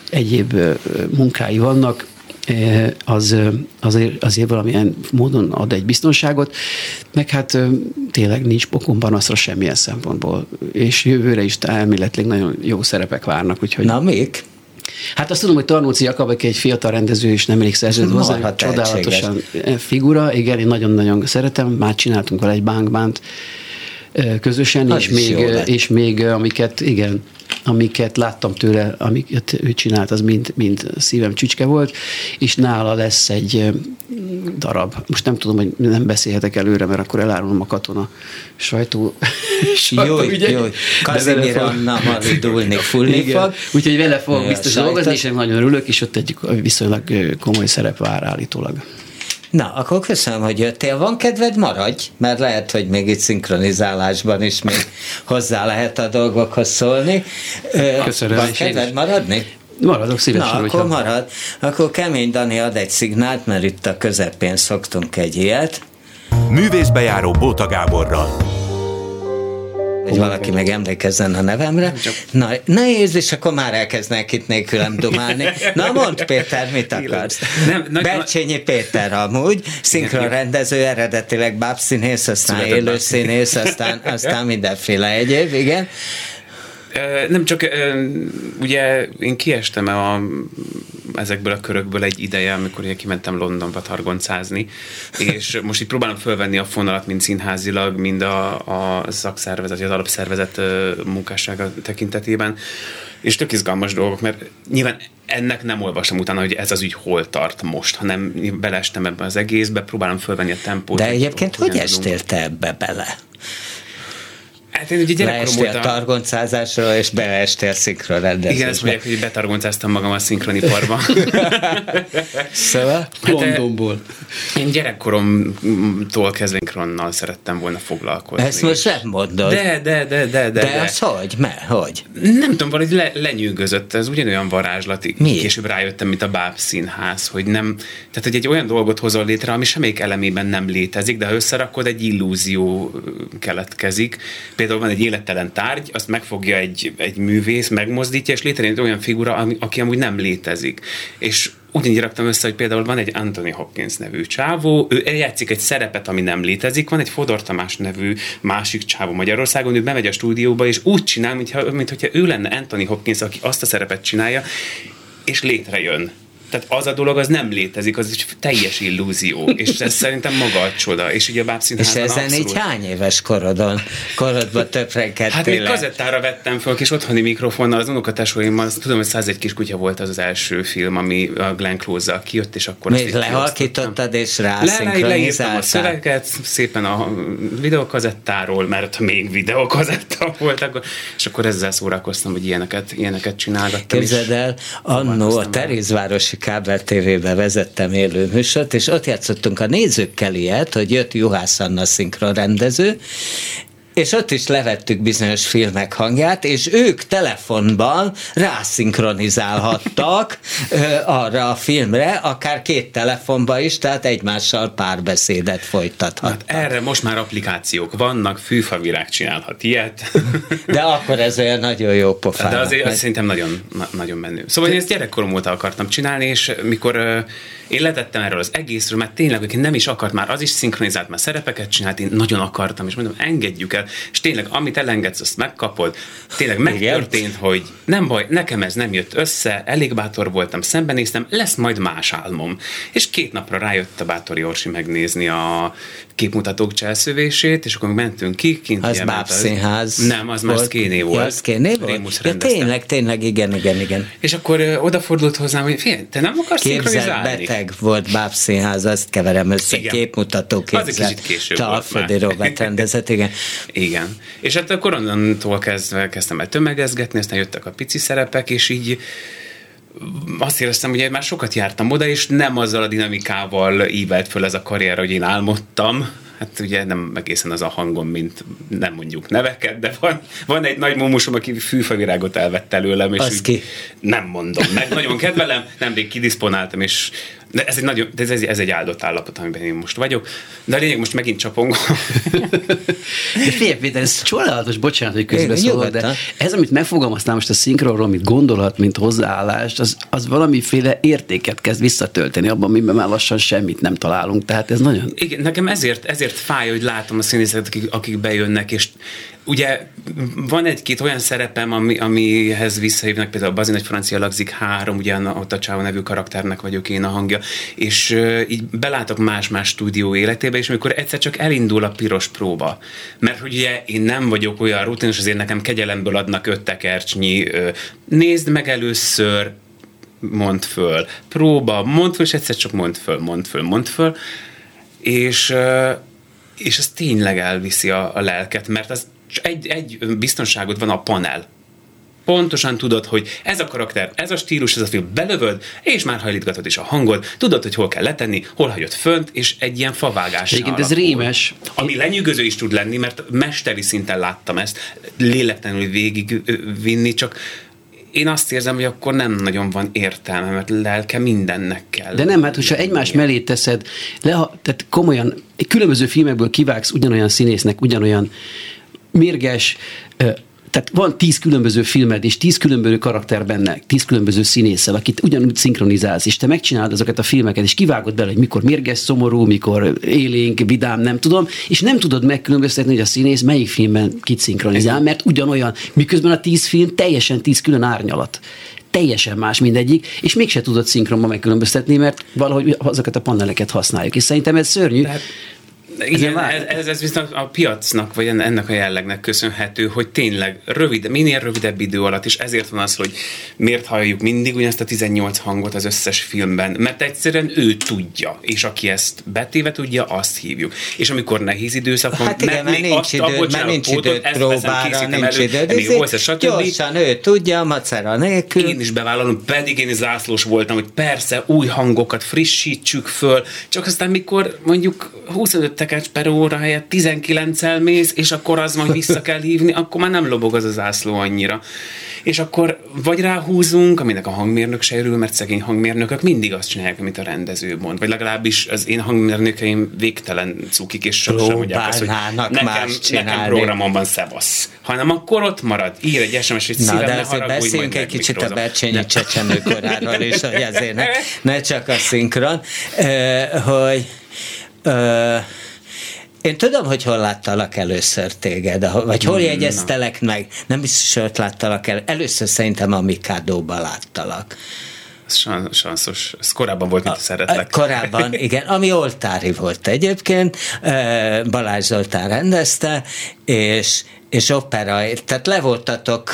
C: egyéb munkái vannak, az azért, azért valamilyen módon ad egy biztonságot, meg hát tényleg nincs pokon panaszra semmilyen szempontból, és jövőre is elméletileg nagyon jó szerepek várnak. Úgyhogy...
B: Na, még?
C: Hát azt tudom, hogy Tarnóci Jakab, aki egy fiatal rendező, és nemrég szerződött hozzá, csodálatosan figura. Igen, én nagyon-nagyon szeretem, már csináltunk vele egy bánkbánt közösen, és még, és még amiket, igen, amiket láttam tőle, amiket ő csinált, az mind, mind szívem csücske volt, és nála lesz egy darab. Most nem tudom, hogy nem beszélhetek előre, mert akkor elárulom a katona sajtó.
B: sajtó jó, jó. Kazimir Anna maridulni, fulni fog.
C: Úgyhogy vele fog biztos dolgozni, és nagyon örülök, és ott egy viszonylag komoly szerep vár állítólag.
B: Na, akkor köszönöm, hogy jöttél. Van kedved, maradj, mert lehet, hogy még itt szinkronizálásban is még hozzá lehet a dolgokhoz szólni.
C: Köszönöm.
B: Van kedved maradni?
C: Maradok szívesen.
B: Na, akkor marad. Akkor Kemény Dani ad egy szignált, mert itt a közepén szoktunk egy ilyet.
A: Művészbejáró Bóta Gáborral
B: hogy valaki meg emlékezzen a nevemre. Na, nehéz, és akkor már elkezdenek itt nélkülem dumálni. Na mondd Péter, mit akarsz? Nem, nagy, Bercsényi Péter amúgy, szinkronrendező, eredetileg bábszínész, aztán élőszínész, aztán, aztán mindenféle egyéb, igen.
D: Nem csak, ugye én kiestem a, ezekből a körökből egy ideje, amikor ugye kimentem Londonba targoncázni, és most itt próbálom fölvenni a fonalat, mind színházilag, mind a, a szakszervezet, az alapszervezet munkássága tekintetében, és tök izgalmas dolgok, mert nyilván ennek nem olvastam utána, hogy ez az ügy hol tart most, hanem belestem ebbe az egészbe, próbálom fölvenni a tempót.
B: De egyébként hogy estél te ebbe bele?
D: Hát én ugye gyerekkorom
B: óta... a targoncázásról, és beleestél szinkronrendezésbe.
D: Igen, ezt mondják, hogy betargoncáztam magam a szinkroniparba.
B: szóval?
C: Hát, Londonból.
D: Én gyerekkoromtól kezdve szinkronnal szerettem volna foglalkozni.
B: Ezt most nem mondod.
D: De, de, de, de, de.
B: De, de. az hogy? Mert hogy?
D: Nem tudom, valahogy le, lenyűgözött. Ez ugyanolyan varázslat. Mi? Később rájöttem, mint a báb színház, hogy nem, tehát hogy egy olyan dolgot hozol létre, ami semmelyik elemében nem létezik, de ha összerakod, egy illúzió keletkezik. Például például van egy élettelen tárgy, azt megfogja egy, egy művész, megmozdítja, és létrejön egy olyan figura, ami, aki amúgy nem létezik. És ugyanígy raktam össze, hogy például van egy Anthony Hopkins nevű csávó, ő eljátszik egy szerepet, ami nem létezik, van egy Fodor Tamás nevű másik csávó Magyarországon, ő bemegy a stúdióba, és úgy csinál, mintha, mintha ő lenne Anthony Hopkins, aki azt a szerepet csinálja, és létrejön. Tehát az a dolog az nem létezik, az egy teljes illúzió, és ez szerintem maga a csoda. És ugye a
B: És ezen abszolút... így hány éves korodon, korodban töprengedtél
D: Hát még kazettára vettem föl, és otthoni mikrofonnal, az unokatesóimmal, tudom, hogy 101 kutya volt az az első film, ami a Glenn close kijött, és akkor
B: Még lehalkítottad és rá le, a
D: szöveget szépen a videokazettáról, mert még videokazetta volt, akkor, és akkor ezzel szórakoztam, hogy ilyeneket, ilyeneket csinálgattam.
B: Képzeld el, annó a Terézvárosi kábel tévébe vezettem élő műsort, és ott játszottunk a nézőkkel ilyet, hogy jött Juhász Anna szinkronrendező, és ott is levettük bizonyos filmek hangját, és ők telefonban rászinkronizálhattak arra a filmre, akár két telefonba is, tehát egymással párbeszédet folytathattak.
D: Hát erre most már applikációk vannak, fűfavirág csinálhat ilyet.
B: De akkor ez olyan nagyon jó pofán.
D: De azért az szerintem nagyon, nagyon menő. Szóval én ezt gyerekkorom óta akartam csinálni, és mikor én letettem erről az egészről, mert tényleg, aki nem is akart már, az is szinkronizált, már szerepeket csinált, én nagyon akartam, és mondom, engedjük el, és tényleg, amit elengedsz, azt megkapod. Tényleg megtörtént, hogy nem baj, nekem ez nem jött össze, elég bátor voltam, szembenéztem, lesz majd más álmom. És két napra rájött a bátori Orsi megnézni a képmutatók cselszövését, és akkor mentünk ki,
B: kint Az Színház.
D: Nem, az már Szkéné volt. Ja,
B: Szkéné volt? Ja, tényleg, tényleg, igen, igen, igen.
D: És akkor ö, odafordult hozzám, hogy figyelj, te nem akarsz
B: Képzeld, beteg volt Színház, azt keverem össze, igen. képmutató képzeld. Az egy kicsit később Talföldi Robert rendezett, igen.
D: igen. És hát akkor onnantól kezdve kezdtem el tömegezgetni, aztán jöttek a pici szerepek, és így azt éreztem, hogy már sokat jártam oda, és nem azzal a dinamikával ívelt föl ez a karrier, hogy én álmodtam hát ugye nem egészen az a hangom, mint nem mondjuk neveket, de van, van egy nagy mumusom, aki fűfavirágot elvett előlem, és
B: ki?
D: nem mondom meg, nagyon kedvelem, nemrég kidisponáltam, és de ez egy, nagyon, de ez, ez egy áldott állapot, amiben én most vagyok. De a lényeg most megint csapongom.
C: de figyelj, Péter, ez csodálatos, bocsánat, hogy közbeszólok, de ez, amit megfogalmaztál most a szinkronról, amit gondolat, mint hozzáállást, az, az valamiféle értéket kezd visszatölteni abban, amiben már lassan semmit nem találunk. Tehát ez nagyon...
D: Igen, nekem ezért, ezért fáj, hogy látom a színészeket, akik, akik bejönnek, és ugye van egy-két olyan szerepem, ami, amihez visszahívnak, például a Bazin egy francia lagzik három, ugye ott a Csáó nevű karakternek vagyok én a hangja, és így belátok más-más stúdió életébe, és amikor egyszer csak elindul a piros próba, mert ugye én nem vagyok olyan rutinos, azért nekem kegyelemből adnak öt tekercsnyi, nézd meg először, mond föl, próba, mond föl, és egyszer csak mond föl, mond föl, mond föl, és és ez tényleg elviszi a, a lelket, mert az egy, egy biztonságod van a panel. Pontosan tudod, hogy ez a karakter, ez a stílus, ez a film, belövöd, és már hajlítgatod is a hangod, tudod, hogy hol kell letenni, hol hagyod fönt, és egy ilyen favágás.
C: Igen, ez rémes.
D: Ami lenyűgöző is tud lenni, mert mesteri szinten láttam ezt, lélektelenül végig vinni, csak én azt érzem, hogy akkor nem nagyon van értelme, mert lelke mindennek kell.
C: De nem, hát hogyha egymás mellé teszed, le, tehát komolyan, különböző filmekből kivágsz ugyanolyan színésznek, ugyanolyan mérges, tehát van tíz különböző filmed, és tíz különböző karakter benne, tíz különböző színésszel, akit ugyanúgy szinkronizálsz, és te megcsinálod azokat a filmeket, és kivágod bele, hogy mikor mérges, szomorú, mikor élénk, vidám, nem tudom, és nem tudod megkülönböztetni, hogy a színész melyik filmben kit szinkronizál, mert ugyanolyan, miközben a tíz film teljesen tíz külön árnyalat teljesen más mindegyik, és mégse tudod szinkronban megkülönböztetni, mert valahogy azokat a paneleket használjuk. És szerintem ez szörnyű. De hát
D: igen, ez, ez, ez viszont a piacnak, vagy ennek a jellegnek köszönhető, hogy tényleg rövid, minél rövidebb idő alatt, és ezért van az, hogy miért halljuk mindig ugyanezt a 18 hangot az összes filmben, mert egyszerűen ő tudja, és aki ezt betéve tudja, azt hívjuk. És amikor nehéz időszak van,
B: hát igen, mert, nincs azt, időd, mert nincs időd próbára, nincs időd gyorsan ő tudja, macera nélkül.
D: Én is bevállalom, pedig én zászlós voltam, hogy persze új hangokat frissítsük föl, csak aztán mikor mondjuk 25 tekercs per óra helyett 19-el mész, és akkor az majd vissza kell hívni, akkor már nem lobog az az ászló annyira. És akkor vagy ráhúzunk, aminek a hangmérnök se örül, mert szegény hangmérnökök mindig azt csinálják, amit a rendező mond. Vagy legalábbis az én hangmérnökeim végtelen cukik, és sosem mondják azt, hogy nekem, nekem programomban szevasz. Hanem akkor ott marad, ír egy SMS, hogy szívem,
B: Na, de azért beszéljünk egy kicsit a Bercsényi csecsemőkoráról is, hogy azért ne, ne csak a szinkron, hogy én tudom, hogy hol láttalak először téged, vagy hol jegyeztelek meg. Nem biztos, hogy ott láttalak el. Először szerintem a Mikádóban láttalak.
D: Sanszos. Ez korábban volt, mint a szeretlek.
B: Korábban, igen. Ami oltári volt egyébként. Balázs Zoltán rendezte, és, és opera. Tehát le voltatok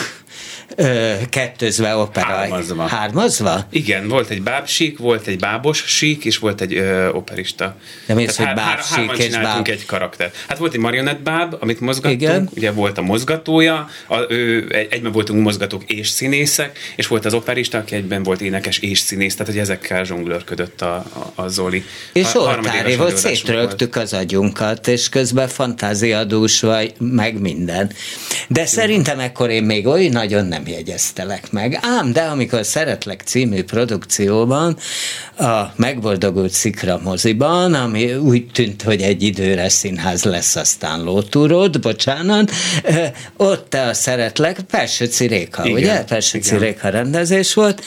B: ö, kettőzve opera.
D: Hármazva.
B: Hármazva?
D: Igen, volt egy bábsík, volt egy bábos sík, és volt egy ö, operista.
B: De mi hogy báb, hár, és báb?
D: egy karakter. Hát volt egy marionett báb, amit mozgattunk, Igen. ugye volt a mozgatója, a, ő, egyben voltunk mozgatók és színészek, és volt az operista, aki egyben volt énekes és színész, tehát hogy ezekkel zsonglőrködött a, a, a Zoli.
B: És oltári volt, szétrögtük az agyunkat, és közben fantáziadús vagy, meg minden. De Jó. szerintem ekkor én még oly nagyon nem jegyeztelek meg. Ám, de amikor Szeretlek című produkcióban, a Megboldogult Szikra moziban, ami úgy tűnt, hogy egy időre színház lesz, aztán lótúród, bocsánat, ott a Szeretlek, Persőci Réka, igen, ugye? Persőci Réka rendezés volt,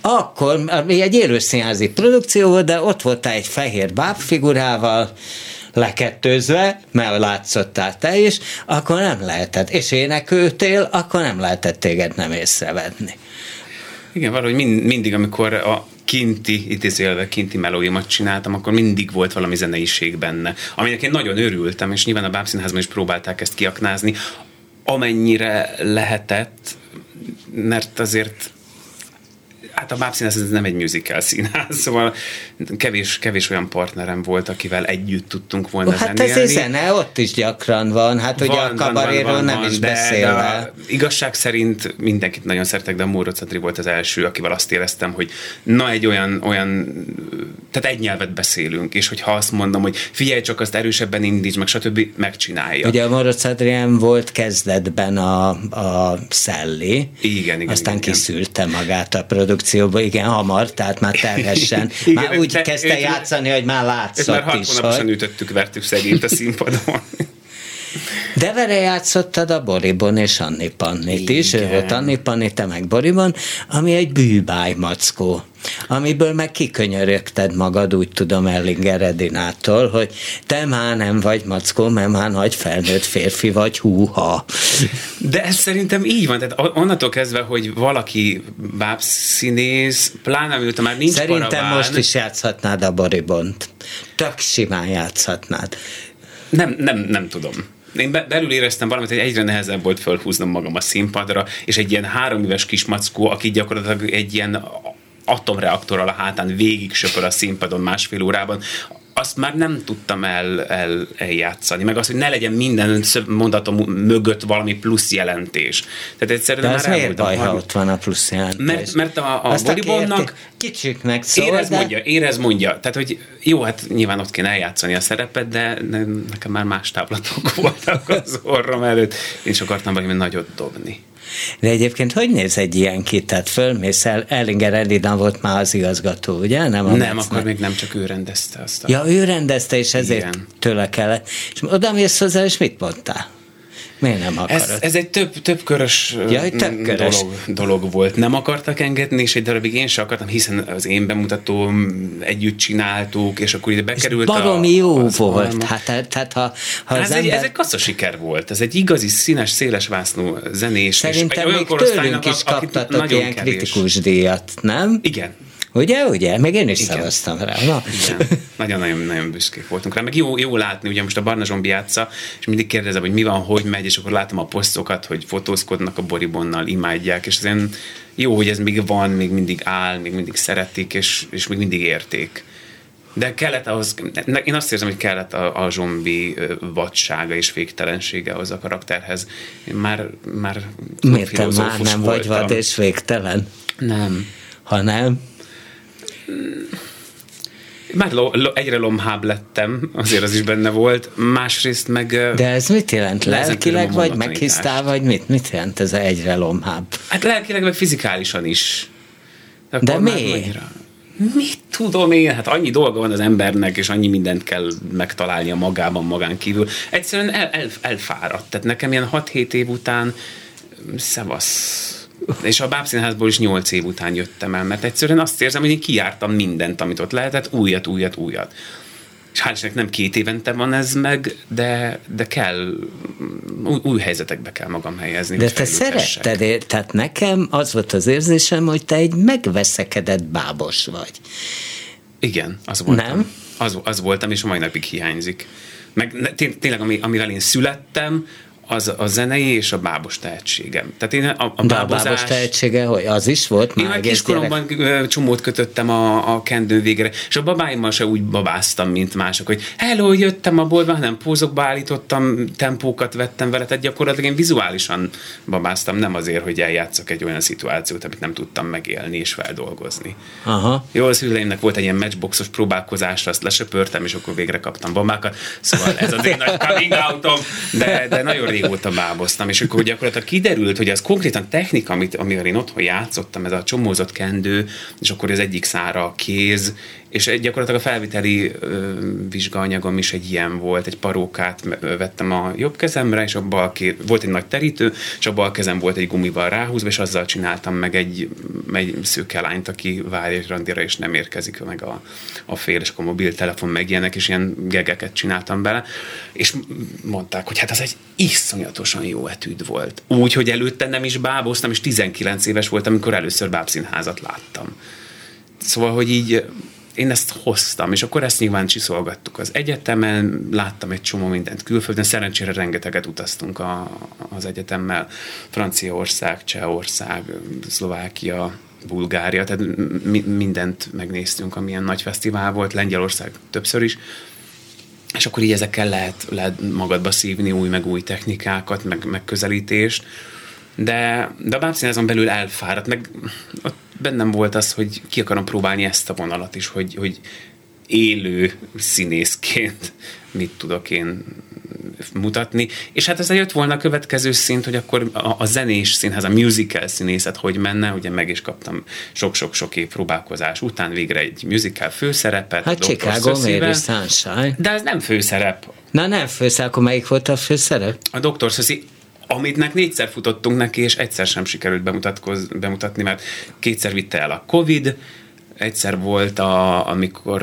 B: akkor, ami egy élő színházi produkció volt, de ott volt egy fehér bábfigurával, lekettőzve, mert látszottál te is, akkor nem lehetett. És énekültél, akkor nem lehetett téged nem észrevenni.
D: Igen, valahogy mind, mindig, amikor a kinti, idézőjelve kinti melóimat csináltam, akkor mindig volt valami zeneiség benne, aminek én nagyon örültem, és nyilván a Bábszínházban is próbálták ezt kiaknázni, amennyire lehetett, mert azért Hát a MÁP színház ez nem egy musical színház, szóval kevés, kevés olyan partnerem volt, akivel együtt tudtunk volna
B: hát zenélni. Hát ez zene ott is gyakran van, hát van, ugye a kabaréről nem van, is de, beszélve.
D: De igazság szerint mindenkit nagyon szeretek, de a Móro Cetri volt az első, akivel azt éreztem, hogy na egy olyan, olyan tehát egy nyelvet beszélünk, és hogyha azt mondom, hogy figyelj csak, azt erősebben indíts, meg stb., megcsinálja.
B: Ugye a Moroc Adrián volt kezdetben a, a Szelli,
D: igen, igen,
B: aztán
D: igen,
B: kiszűrte magát a produkcióba, igen, hamar, tehát már terhesen. igen, már úgy de, kezdte játszani, hogy már látszott
D: már hat hónaposan hogy... ütöttük, vertük szegényt a színpadon.
B: De vele játszottad a Boribon és Anni Pannit is, ő volt Anni Panni, te meg Boribon, ami egy bűbáj mackó amiből meg kikönyörögted magad, úgy tudom Ellinger Edinától, hogy te már nem vagy mackó, mert már nagy felnőtt férfi vagy, húha.
D: De ez szerintem így van, tehát onnantól kezdve, hogy valaki bábszínész, pláne miután már nincs
B: Szerintem
D: paraván,
B: most is játszhatnád a Boribont. Tök simán játszhatnád.
D: Nem, nem, nem tudom én belül éreztem valamit, hogy egyre nehezebb volt fölhúznom magam a színpadra, és egy ilyen három éves kis mackó, aki gyakorlatilag egy ilyen atomreaktorral a hátán végig söpör a színpadon másfél órában, azt már nem tudtam el, el, eljátszani. Meg az, hogy ne legyen minden mondatom mögött valami plusz jelentés.
B: Tehát egyszerűen de már ez miért baj, ha ott van a plusz jelentés?
D: Mert, mert a, a Boribonnak
B: kicsiknek szól,
D: érez de... mondja, érez mondja. Tehát, hogy jó, hát nyilván ott kéne eljátszani a szerepet, de nekem már más táblatok voltak az orrom előtt. Én is akartam valami nagyot dobni.
B: De egyébként hogy néz egy ilyen ki? Tehát fölmész el, Erlinger Elina volt már az igazgató, ugye?
D: Nem, a nem akkor még nem csak ő rendezte azt. A...
B: Ja, ő rendezte, és ezért Igen. tőle kellett. És oda mész hozzá, és mit mondtál? Miért nem akarod?
D: Ez, ez egy több, több körös, ja, egy több körös. Dolog, dolog volt. Nem akartak engedni, és egy darabig én sem akartam, hiszen az én bemutatóm együtt csináltuk, és akkor ide bekerült
B: és baromi a, jó az volt. Alma. Hát, tehát, tehát ha, ha
D: ez, ember... egy, ez egy kassza siker volt. Ez egy igazi, színes, széles vásznú zenés.
B: Szerintem és még tőlünk is kaptatok ilyen kevés. kritikus díjat, nem?
D: Igen,
B: Ugye, ugye? Meg én is szavaztam rá. Na.
D: Nagyon-nagyon büszkék voltunk rá. Meg jó, jó látni, ugye most a Barna Zsombi játsza, és mindig kérdezem, hogy mi van, hogy megy, és akkor látom a posztokat, hogy fotózkodnak a Boribonnal, imádják, és azért jó, hogy ez még van, még mindig áll, még mindig szeretik, és, és még mindig érték. De kellett ahhoz, én azt érzem, hogy kellett a, a zsombi vadsága és végtelensége az a karakterhez. Én már, már
B: Miért te már nem voltam. vagy vad és végtelen?
D: Nem.
B: Ha nem?
D: Már lo, lo, egyre lomhább lettem, azért az is benne volt, másrészt meg...
B: De ez mit jelent? Lelkileg vagy meghisztál, vagy mit? Mit jelent ez egyre lomhább?
D: Hát lelkileg, meg fizikálisan is.
B: De, De miért?
D: Mit tudom én? Hát annyi dolga van az embernek, és annyi mindent kell megtalálnia magában, magán kívül. Egyszerűen el, el, elfáradt. Tehát nekem ilyen 6-7 év után szevasz és a bábszínházból is nyolc év után jöttem el, mert egyszerűen azt érzem, hogy én kijártam mindent, amit ott lehetett, újat, újat, újat. És hál' nem két évente van ez meg, de, de kell, új, új helyzetekbe kell magam helyezni.
B: De te szeretted, tehát nekem az volt az érzésem, hogy te egy megveszekedett bábos vagy.
D: Igen, az voltam. Nem? Az, az voltam, és a mai napig hiányzik. Meg tényleg, amivel én születtem, az a zenei és a bábos tehetségem. Tehát én a, a,
B: bábozás, a bábos tehetsége, hogy az is volt
D: már Én már kiskoromban gyerek. csomót kötöttem a, a kendő végre, és a babáimmal se úgy babáztam, mint mások, hogy hello, jöttem a boltba, hanem pózokba állítottam, tempókat vettem vele, tehát gyakorlatilag én vizuálisan babáztam, nem azért, hogy eljátszak egy olyan szituációt, amit nem tudtam megélni és feldolgozni.
B: Aha.
D: Jó, az szüleimnek volt egy ilyen matchboxos próbálkozásra, azt lesöpörtem, és akkor végre kaptam bombákat. Szóval ez az én nagy coming outom, de, de nagyon régóta báboztam, és akkor gyakorlatilag kiderült, hogy az konkrétan technika, amit, amivel én otthon játszottam, ez a csomózott kendő, és akkor az egyik szára a kéz, és gyakorlatilag a felviteli ö, vizsgaanyagom is egy ilyen volt, egy parókát vettem a jobb kezemre, és a bal ké... volt egy nagy terítő, és a bal kezem volt egy gumival ráhúzva, és azzal csináltam meg egy, egy szőke lányt, aki várja egy randira, és nem érkezik meg a, a fél, és akkor a mobiltelefon megjelennek, és ilyen gegeket csináltam bele, és mondták, hogy hát az egy iszonyatosan jó etűd volt. Úgy, hogy előtte nem is báboztam, és 19 éves voltam, amikor először bábszínházat láttam. Szóval, hogy így én ezt hoztam, és akkor ezt nyilván csiszolgattuk az egyetemen, láttam egy csomó mindent külföldön, szerencsére rengeteget utaztunk a, az egyetemmel, Franciaország, Csehország, Szlovákia, Bulgária, tehát mi, mindent megnéztünk, amilyen nagy fesztivál volt, Lengyelország többször is, és akkor így ezekkel lehet, lehet magadba szívni új meg új technikákat, meg megközelítést, de, de a bábszínházon belül elfáradt, meg ott bennem volt az, hogy ki akarom próbálni ezt a vonalat is, hogy, hogy élő színészként mit tudok én mutatni, és hát ezzel jött volna a következő szint, hogy akkor a, a zenés színház, a musical színészet hogy menne, ugye meg is kaptam sok-sok-sok év próbálkozás után végre egy musical főszerepet.
B: Hát Chicago Mary Sunshine.
D: De ez nem főszerep.
B: Na nem főszerep, akkor melyik volt a főszerep?
D: A Dr. Szöszi amitnek négyszer futottunk neki, és egyszer sem sikerült bemutatni, mert kétszer vitte el a Covid, egyszer volt, a, amikor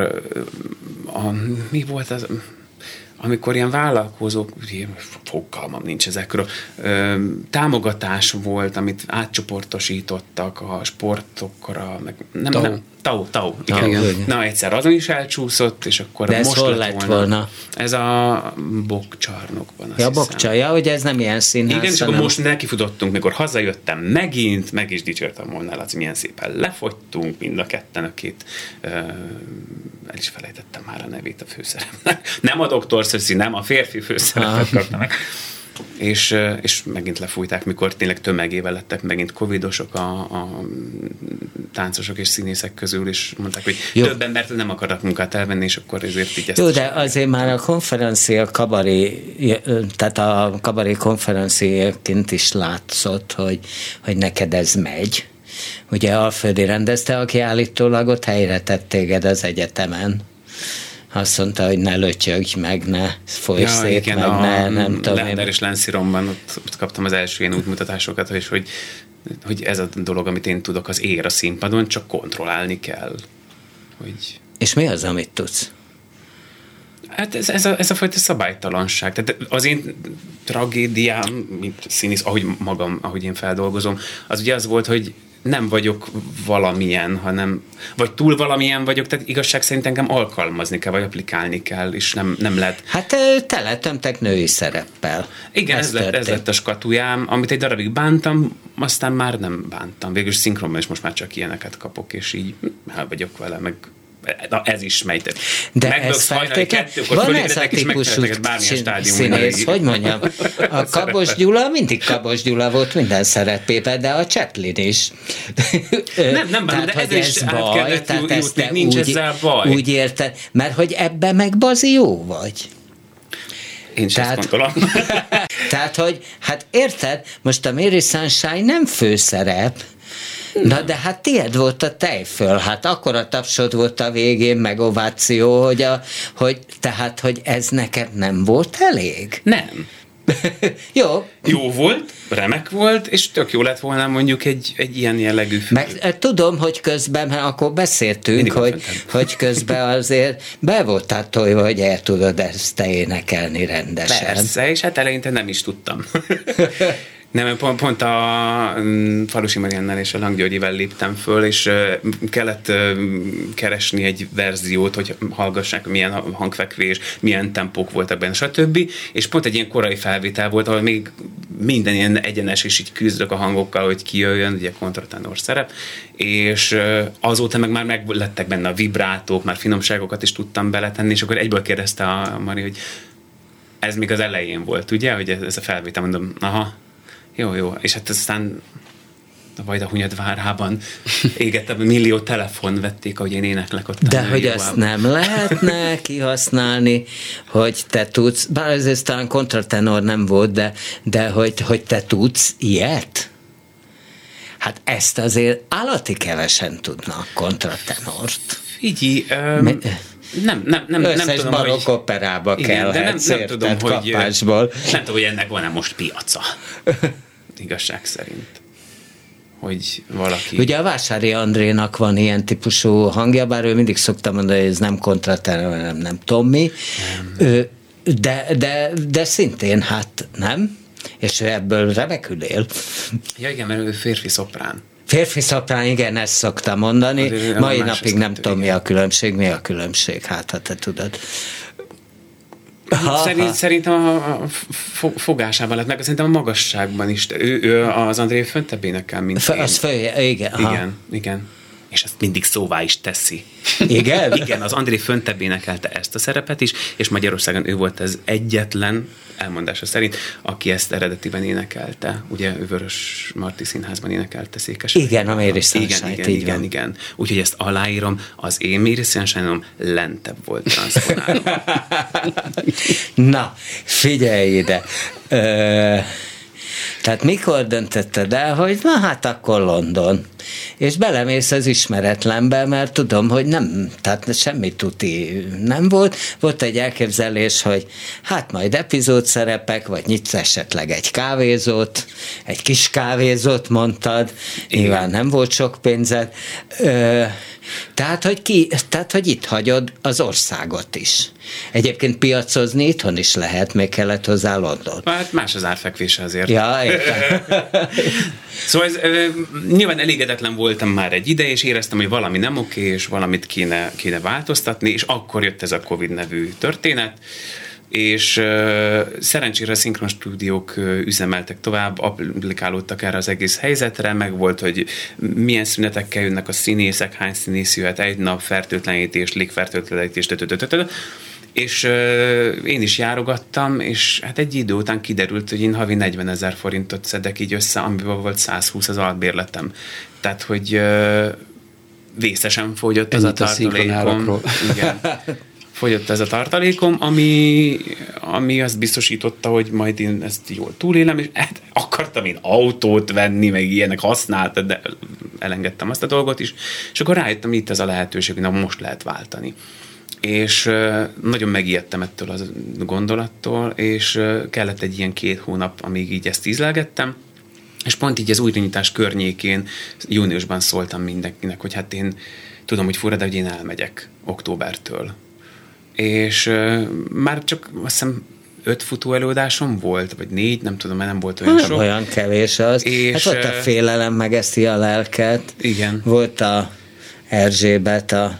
D: a, mi volt az, amikor ilyen vállalkozók, fogalmam nincs ezekről, támogatás volt, amit átcsoportosítottak a sportokra, meg nem, nem, Tau, Tau, igen. Igen. Na, egyszer azon is elcsúszott, és akkor
B: De ez most hol lett volna. volna?
D: Ez a bokcsarnokban.
B: Ja, bokcsa, hogy ez nem ilyen színház.
D: Igen, és akkor most nekifutottunk, mikor hazajöttem megint, meg is dicsértem volna, Laci, milyen szépen lefogytunk, mind a ketten a két el is felejtettem már a nevét a főszerepnek. Nem a doktor Szöszi, nem a férfi főszerepet ah. kapta meg. És, és megint lefújták, mikor tényleg tömegével lettek megint covidosok a, a táncosok és színészek közül, és mondták, hogy Jó. több embert nem akarnak munkát elvenni, és akkor ezért így ezt
B: Jó, de azért már a konferencia kabaré, tehát a kabaré konferenciaként is látszott, hogy, hogy neked ez megy ugye Alföldi rendezte, aki állítólag ott helyre tett téged az egyetemen azt mondta, hogy ne lötyögj meg, ne folyj ja, szét, igen, meg ne, nem tudom.
D: Lender és Lensziromban ott, ott, kaptam az első ilyen útmutatásokat, és hogy, hogy ez a dolog, amit én tudok, az ér a színpadon, csak kontrollálni kell. Hogy...
B: És mi az, amit tudsz?
D: Hát ez, ez, a, ez a fajta szabálytalanság. Tehát az én tragédiám, mint színész, ahogy magam, ahogy én feldolgozom, az ugye az volt, hogy nem vagyok valamilyen, hanem, vagy túl valamilyen vagyok, tehát igazság szerint engem alkalmazni kell, vagy applikálni kell, és nem, nem lehet.
B: Hát teletömtek női szereppel.
D: Igen, ez, ez, lett, ez lett a skatujám, amit egy darabig bántam, aztán már nem bántam. Végül szinkronban is most már csak ilyeneket kapok, és így el vagyok vele, meg Na, ez is mejtett.
B: De ez feltétlenül, van ez a típusú színész, hogy mondjam, a Kabos Gyula mindig Kabos Gyula volt minden szerepében, de a Chaplin is.
D: Nem, nem, tehát, de ez, ez baj, tehát ezt te nincs úgy, ezzel baj.
B: úgy érted, mert hogy ebben meg bazi jó vagy.
D: Én sem tehát, gondolom.
B: tehát, hogy hát érted, most a Mary Sunshine nem főszerep, Na de hát tiéd volt a tejföl, hát akkor a tapsod volt a végén, meg ováció, hogy, a, hogy tehát, hogy ez neked nem volt elég?
D: Nem.
B: jó.
D: Jó volt, remek volt, és tök jó lett volna mondjuk egy, egy ilyen jellegű
B: film. Meg eh, tudom, hogy közben, mert akkor beszéltünk, hogy, hogy közben azért be voltál tojva, hogy el tudod ezt te énekelni rendesen.
D: Persze, és hát eleinte nem is tudtam. Nem, pont, pont a mm, Falusi Mariannál és a Langgyörgyivel léptem föl, és kellett keresni egy verziót, hogy hallgassák, milyen hangfekvés, milyen tempók voltak benne, stb. És pont egy ilyen korai felvétel volt, ahol még minden ilyen egyenes, és így küzdök a hangokkal, hogy kijöjjön, ugye kontratenor szerep, és azóta meg már meg lettek benne a vibrátók, már finomságokat is tudtam beletenni, és akkor egyből kérdezte a Mari, hogy ez még az elején volt, ugye, hogy ez a felvétel, mondom, aha, jó, jó. És hát aztán a Vajda várában égettem, millió telefon vették, ahogy én éneklek ott.
B: De hogy ezt nem lehetne kihasználni, hogy te tudsz, bár ez talán kontratenor nem volt, de, de hogy, hogy te tudsz ilyet? Hát ezt azért állati kevesen tudnak kontratenort.
D: Figyelj, um, nem, nem, nem,
B: Összes
D: nem tudom,
B: barokk hogy... operába kell, de nem, nem tudom, hogy, kapásból.
D: Nem tudom, hogy ennek van-e most piaca. igazság szerint hogy valaki...
B: Ugye a Vásári Andrénak van ilyen típusú hangja, bár ő mindig szokta mondani, hogy ez nem kontratenor, nem, nem Tommy, nem. De, de, de szintén hát nem, és ebből remekül él.
D: Ja igen, mert ő férfi szoprán.
B: Férfi szoprán, igen, ezt szoktam mondani. Mai napig nem tudom, mi a különbség, mi a különbség, hát ha te tudod.
D: Ha, Szerint, ha. Szerintem a, a fogásában lett meg, szerintem a magasságban is. Ő, ő az André föntebbének kell, mint F-.
B: Az föl, igen.
D: Ha. Igen, igen. És ezt mindig szóvá is teszi.
B: Igen?
D: Igen, az André Föntebb énekelte ezt a szerepet is, és Magyarországon ő volt az egyetlen, elmondása szerint, aki ezt eredetiben énekelte. Ugye ő Vörös Marti Színházban énekelte Székes.
B: Igen, a Mary
D: Igen, igen, igen, igen. Úgyhogy ezt aláírom, az én Mary lentebb volt transzponálva.
B: Na, figyelj ide. Ö, tehát mikor döntötted el, hogy na hát akkor London? És belemész az ismeretlenbe, mert tudom, hogy nem, tehát semmi tuti nem volt. Volt egy elképzelés, hogy hát majd epizód szerepek, vagy nyitsz esetleg egy kávézót, egy kis kávézót mondtad, nyilván nem volt sok pénzed. Ö, tehát hogy, ki, tehát, hogy itt hagyod az országot is. Egyébként piacozni itthon is lehet, még kellett hozzá London.
D: Hát más az árfekvése azért.
B: Ja,
D: szóval ez, nyilván elégedetlen voltam már egy ide, és éreztem, hogy valami nem oké, és valamit kéne, kéne változtatni, és akkor jött ez a Covid nevű történet és szerencsére a szinkron stúdiók üzemeltek tovább, applikálódtak erre az egész helyzetre, meg volt, hogy milyen szünetekkel jönnek a színészek, hány színész jöhet egy nap, fertőtlenítés, légfertőtlenítés, és uh, én is járogattam, és hát egy idő után kiderült, hogy én havi 40 ezer forintot szedek így össze, amiből volt 120 az albérletem. Tehát, hogy uh, vészesen fogyott ez a tartalékom. Igen. fogyott ez a tartalékom, ami, ami azt biztosította, hogy majd én ezt jól túlélem, és hát akartam én autót venni, meg ilyenek használt, de elengedtem azt a dolgot is, és akkor rájöttem, itt ez a lehetőség, hogy na most lehet váltani. És nagyon megijedtem ettől a gondolattól, és kellett egy ilyen két hónap, amíg így ezt ízlelgettem, és pont így az újranyitás környékén júniusban szóltam mindenkinek, hogy hát én tudom, hogy fura, de hogy én elmegyek októbertől és már csak azt hiszem öt futó előadásom volt, vagy négy, nem tudom, mert nem volt olyan
B: nem
D: sok.
B: olyan kevés az. És, hát volt a félelem, megeszi a lelket.
D: Igen.
B: Volt a Erzsébet, a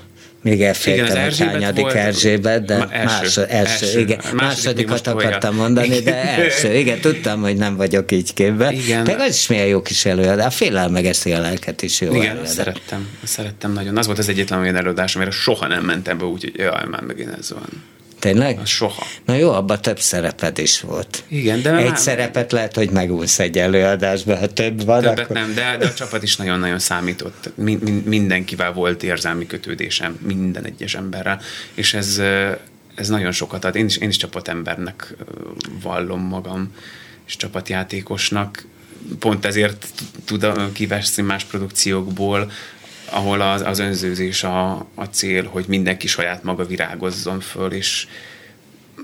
B: még elféltem, hogy hányadik Erzsébet, de első, más, első, első, igen, második másodikat akartam mondani, de első, igen, tudtam, hogy nem vagyok így képben. Igen. Meg az is milyen jó kis előadás, a félelem megeszi a lelket is jó
D: Igen, előadás. szerettem, szerettem nagyon. Az volt az egyetlen olyan előadás, amire soha nem mentem be, úgyhogy jaj, már megint ez van.
B: Tényleg?
D: Soha.
B: Na jó, abban több szereped is volt.
D: Igen, de...
B: Egy már... szerepet lehet, hogy megúsz egy előadásban, ha több van.
D: Többet
B: akkor...
D: nem, de, de a csapat is nagyon-nagyon számított. Min, min, mindenkivel volt érzelmi kötődésem, minden egyes emberrel, és ez, ez nagyon sokat ad. Én is, én is csapatembernek vallom magam, és csapatjátékosnak. Pont ezért tudom kiveszni más produkciókból, ahol az, az önzőzés a, a cél, hogy mindenki saját maga virágozzon föl, és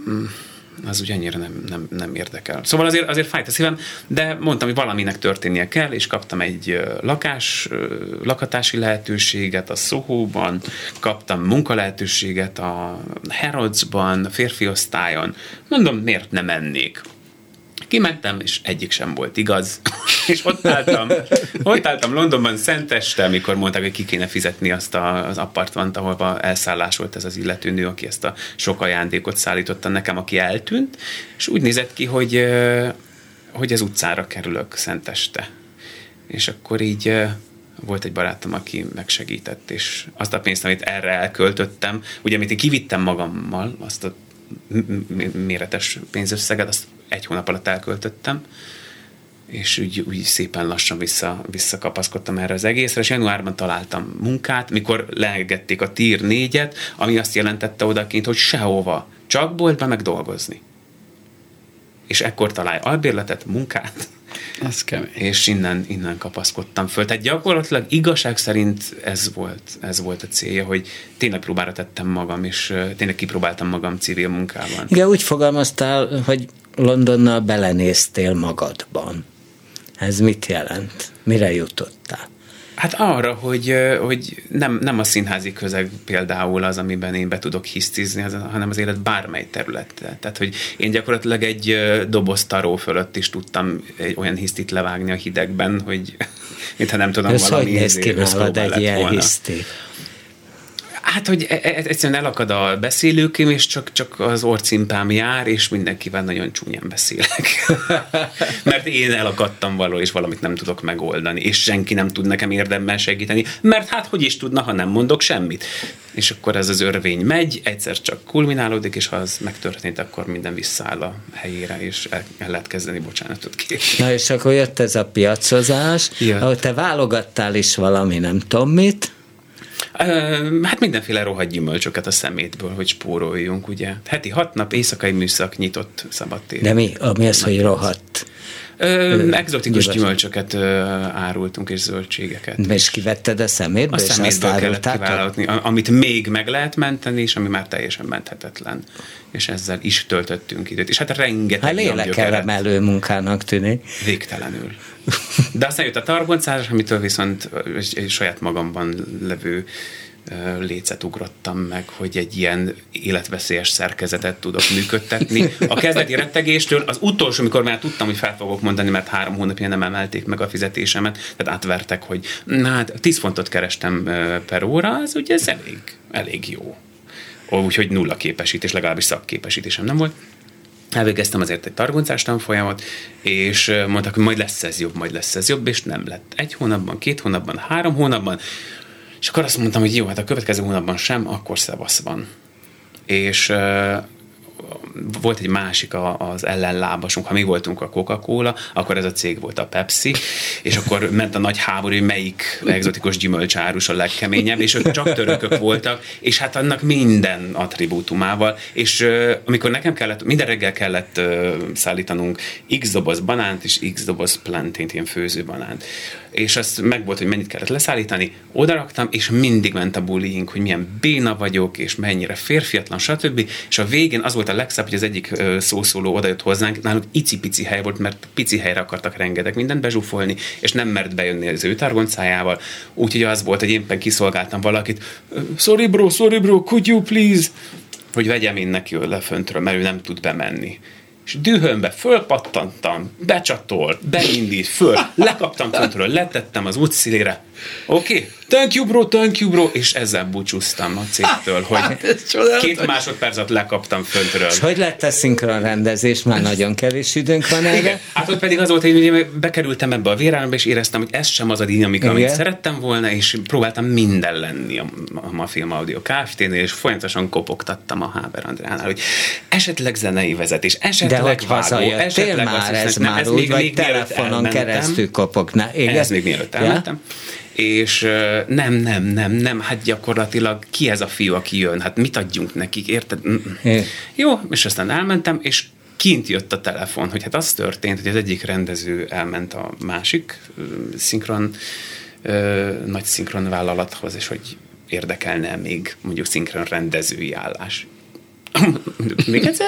D: mm, az úgy nem, nem, nem érdekel. Szóval azért, azért fájt a szívem, de mondtam, hogy valaminek történnie kell, és kaptam egy lakás, lakatási lehetőséget a Soho-ban, kaptam munkalehetőséget a Herodsban, a férfi osztályon. Mondom, miért nem mennék? Kimentem, és egyik sem volt igaz. és ott álltam, ott álltam Londonban szenteste, amikor mondták, hogy ki kéne fizetni azt a, az apartmant, ahol elszállás volt ez az illető nő, aki ezt a sok ajándékot szállította nekem, aki eltűnt, és úgy nézett ki, hogy, hogy az utcára kerülök szenteste. És akkor így volt egy barátom, aki megsegített, és azt a pénzt, amit erre elköltöttem, ugye, amit én kivittem magammal, azt a méretes pénzösszeget, azt egy hónap alatt elköltöttem, és úgy, úgy szépen lassan vissza, visszakapaszkodtam erre az egészre, és januárban találtam munkát, mikor leengedték a tír négyet, ami azt jelentette odakint, hogy sehova, csak boltba meg dolgozni. És ekkor találj albérletet, munkát,
C: ez kemény.
D: És innen, innen kapaszkodtam föl. Tehát gyakorlatilag igazság szerint ez volt, ez volt a célja, hogy tényleg próbára tettem magam, és tényleg kipróbáltam magam civil munkában.
B: Igen, úgy fogalmaztál, hogy Londonnal belenéztél magadban. Ez mit jelent? Mire jutottál?
D: Hát arra, hogy, hogy nem, nem a színházi közeg például az, amiben én be tudok hisztizni, hanem az élet bármely területe. Tehát, hogy én gyakorlatilag egy doboz taró fölött is tudtam egy olyan hisztit levágni a hidegben, hogy mintha nem tudom
B: Ez valami hogy néz ki nálad egy ilyen volna. hiszti?
D: Hát, hogy e, e, egyszerűen elakad a beszélőkém, és csak, csak az orcimpám jár, és mindenkivel nagyon csúnyán beszélek. mert én elakadtam való, és valamit nem tudok megoldani, és senki nem tud nekem érdemben segíteni, mert hát hogy is tudna, ha nem mondok semmit. És akkor ez az örvény megy, egyszer csak kulminálódik, és ha az megtörtént, akkor minden visszaáll a helyére, és el, el lehet kezdeni bocsánatot kérni.
B: Na és akkor jött ez a piacozás, ja. ahol te válogattál is valami nem tudom mit,
D: Hát mindenféle rohadt gyümölcsöket a szemétből, hogy spóroljunk, ugye. Heti hat nap, éjszakai műszak nyitott szabadtér.
B: De mi? Mi az, hogy rohadt?
D: Ö, exotikus gyümölcsöket ö, árultunk, és zöldségeket.
B: És kivetted a szemétből?
D: A szemétből kellett kiválogatni, amit még meg lehet menteni, és ami már teljesen menthetetlen. És ezzel is töltöttünk időt. És hát rengeteg
B: Hát lélekelemelő munkának tűnik.
D: Végtelenül. De aztán jött a targoncás, amitől viszont saját magamban levő lécet ugrottam meg, hogy egy ilyen életveszélyes szerkezetet tudok működtetni. A kezdeti rettegéstől az utolsó, amikor már tudtam, hogy fel fogok mondani, mert három hónapja nem emelték meg a fizetésemet, tehát átvertek, hogy na hát 10 fontot kerestem per óra, az ugye ez elég, elég jó. Úgyhogy nulla képesítés, legalábbis szakképesítésem nem volt. Elvégeztem azért egy targoncás tanfolyamot, és mondták, hogy majd lesz ez jobb, majd lesz ez jobb, és nem lett. Egy hónapban, két hónapban, három hónapban, és akkor azt mondtam, hogy jó, hát a következő hónapban sem, akkor szevasz van. És volt egy másik az ellenlábasunk, ha mi voltunk a Coca-Cola, akkor ez a cég volt a Pepsi, és akkor ment a nagy háború, hogy melyik egzotikus gyümölcsárus a legkeményebb, és ők csak törökök voltak, és hát annak minden attribútumával, és amikor nekem kellett, minden reggel kellett szállítanunk x doboz banánt és x doboz plantént, ilyen főzőbanánt és az meg volt, hogy mennyit kellett leszállítani, odaraktam, és mindig ment a bullying, hogy milyen béna vagyok, és mennyire férfiatlan, stb. És a végén az volt a legszebb, hogy az egyik szószóló odajött hozzánk, náluk icipici hely volt, mert pici helyre akartak rengeteg mindent bezsúfolni, és nem mert bejönni az ő targoncájával. Úgyhogy az volt, hogy éppen kiszolgáltam valakit, sorry bro, sorry bro, could you please? hogy vegyem én neki leföntről, mert ő nem tud bemenni és dühömbe fölpattantam, becsatol, beindít, föl, lekaptam föntről, letettem az útszélére, oké, okay, thank you bro, thank you bro, és ezzel búcsúztam a cégtől, hogy hát, két másodpercet lekaptam föntről. És
B: hogy lett a szinkron rendezés? Már nagyon kevés időnk van erre. Igen.
D: Hát ott pedig az volt, hogy bekerültem ebbe a vérállamba, és éreztem, hogy ez sem az a dinamika, amit szerettem volna, és próbáltam minden lenni a, a, a Film Audio Kft-nél, és folyamatosan kopogtattam a Háber Andránál, hogy esetleg zenei vezetés, esetleg
B: De hogy vágó, esetleg már ez már ez úgy, még, vagy még telefonon keresztül kopogna.
D: Igen? Ez még mielőtt elmentem. Ja? És nem, nem, nem, nem, hát gyakorlatilag ki ez a fiú, aki jön, hát mit adjunk nekik, érted? É. Jó, és aztán elmentem, és kint jött a telefon, hogy hát az történt, hogy az egyik rendező elment a másik szinkron, nagy szinkron vállalathoz, és hogy érdekelne még mondjuk szinkron rendezői állás. Még egyszer?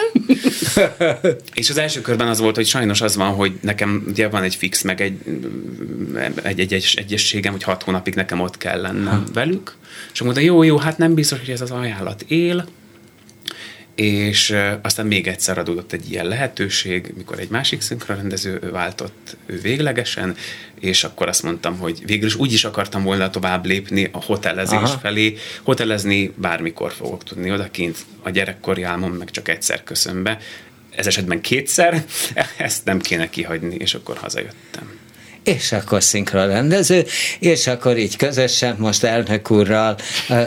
D: és az első körben az volt, hogy sajnos az van, hogy nekem ugye van egy fix, meg egy, egy, egy, egy egyességem, hogy hat hónapig nekem ott kell lennem velük. És mondta, jó, jó, hát nem biztos, hogy ez az ajánlat él, és aztán még egyszer adódott egy ilyen lehetőség, mikor egy másik szinkronrendező váltott ő véglegesen, és akkor azt mondtam, hogy végül is úgy is akartam volna tovább lépni a hotelezés Aha. felé. Hotelezni bármikor fogok tudni odakint, a gyerekkori álmom meg csak egyszer köszön be. Ez esetben kétszer, ezt nem kéne kihagyni, és akkor hazajöttem
B: és akkor szinkronrendező, és akkor így közösen most elnök úrral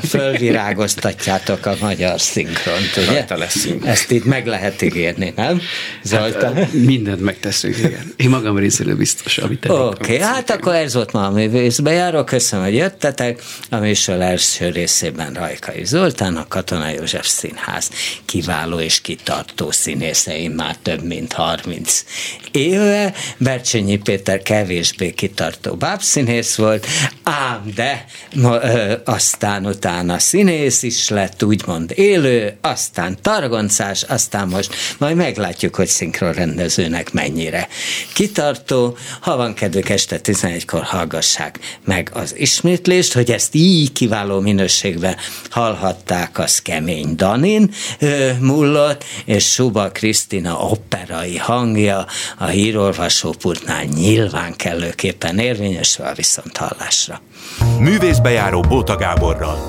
B: fölvirágoztatjátok a magyar szinkront, ugye? Rajta
D: leszünk.
B: Ezt így meg lehet ígérni, nem? Zoltán? Hát,
C: mindent megteszünk, igen. Én magam részéről biztos, amit
B: Oké, okay, hát akkor ez volt ma a művészbejáró. Köszönöm, hogy jöttetek. A műsor első részében Rajkai Zoltán, a Katona József Színház kiváló és kitartó színészeim már több mint 30 éve. Bercsényi Péter kevés kevésbé kitartó bábszínész volt, ám de ma, ö, aztán utána színész is lett, úgymond élő, aztán targoncás, aztán most majd meglátjuk, hogy szinkronrendezőnek mennyire kitartó. Ha van kedvük este 11-kor hallgassák meg az ismétlést, hogy ezt így kiváló minőségben hallhatták, az kemény Danin ö, mullott, és Suba Krisztina operai hangja a hírolvasópultnál nyilván kell kellőképpen érvényesül a viszonthallásra.
A: Művészbejáró Bóta Gáborral.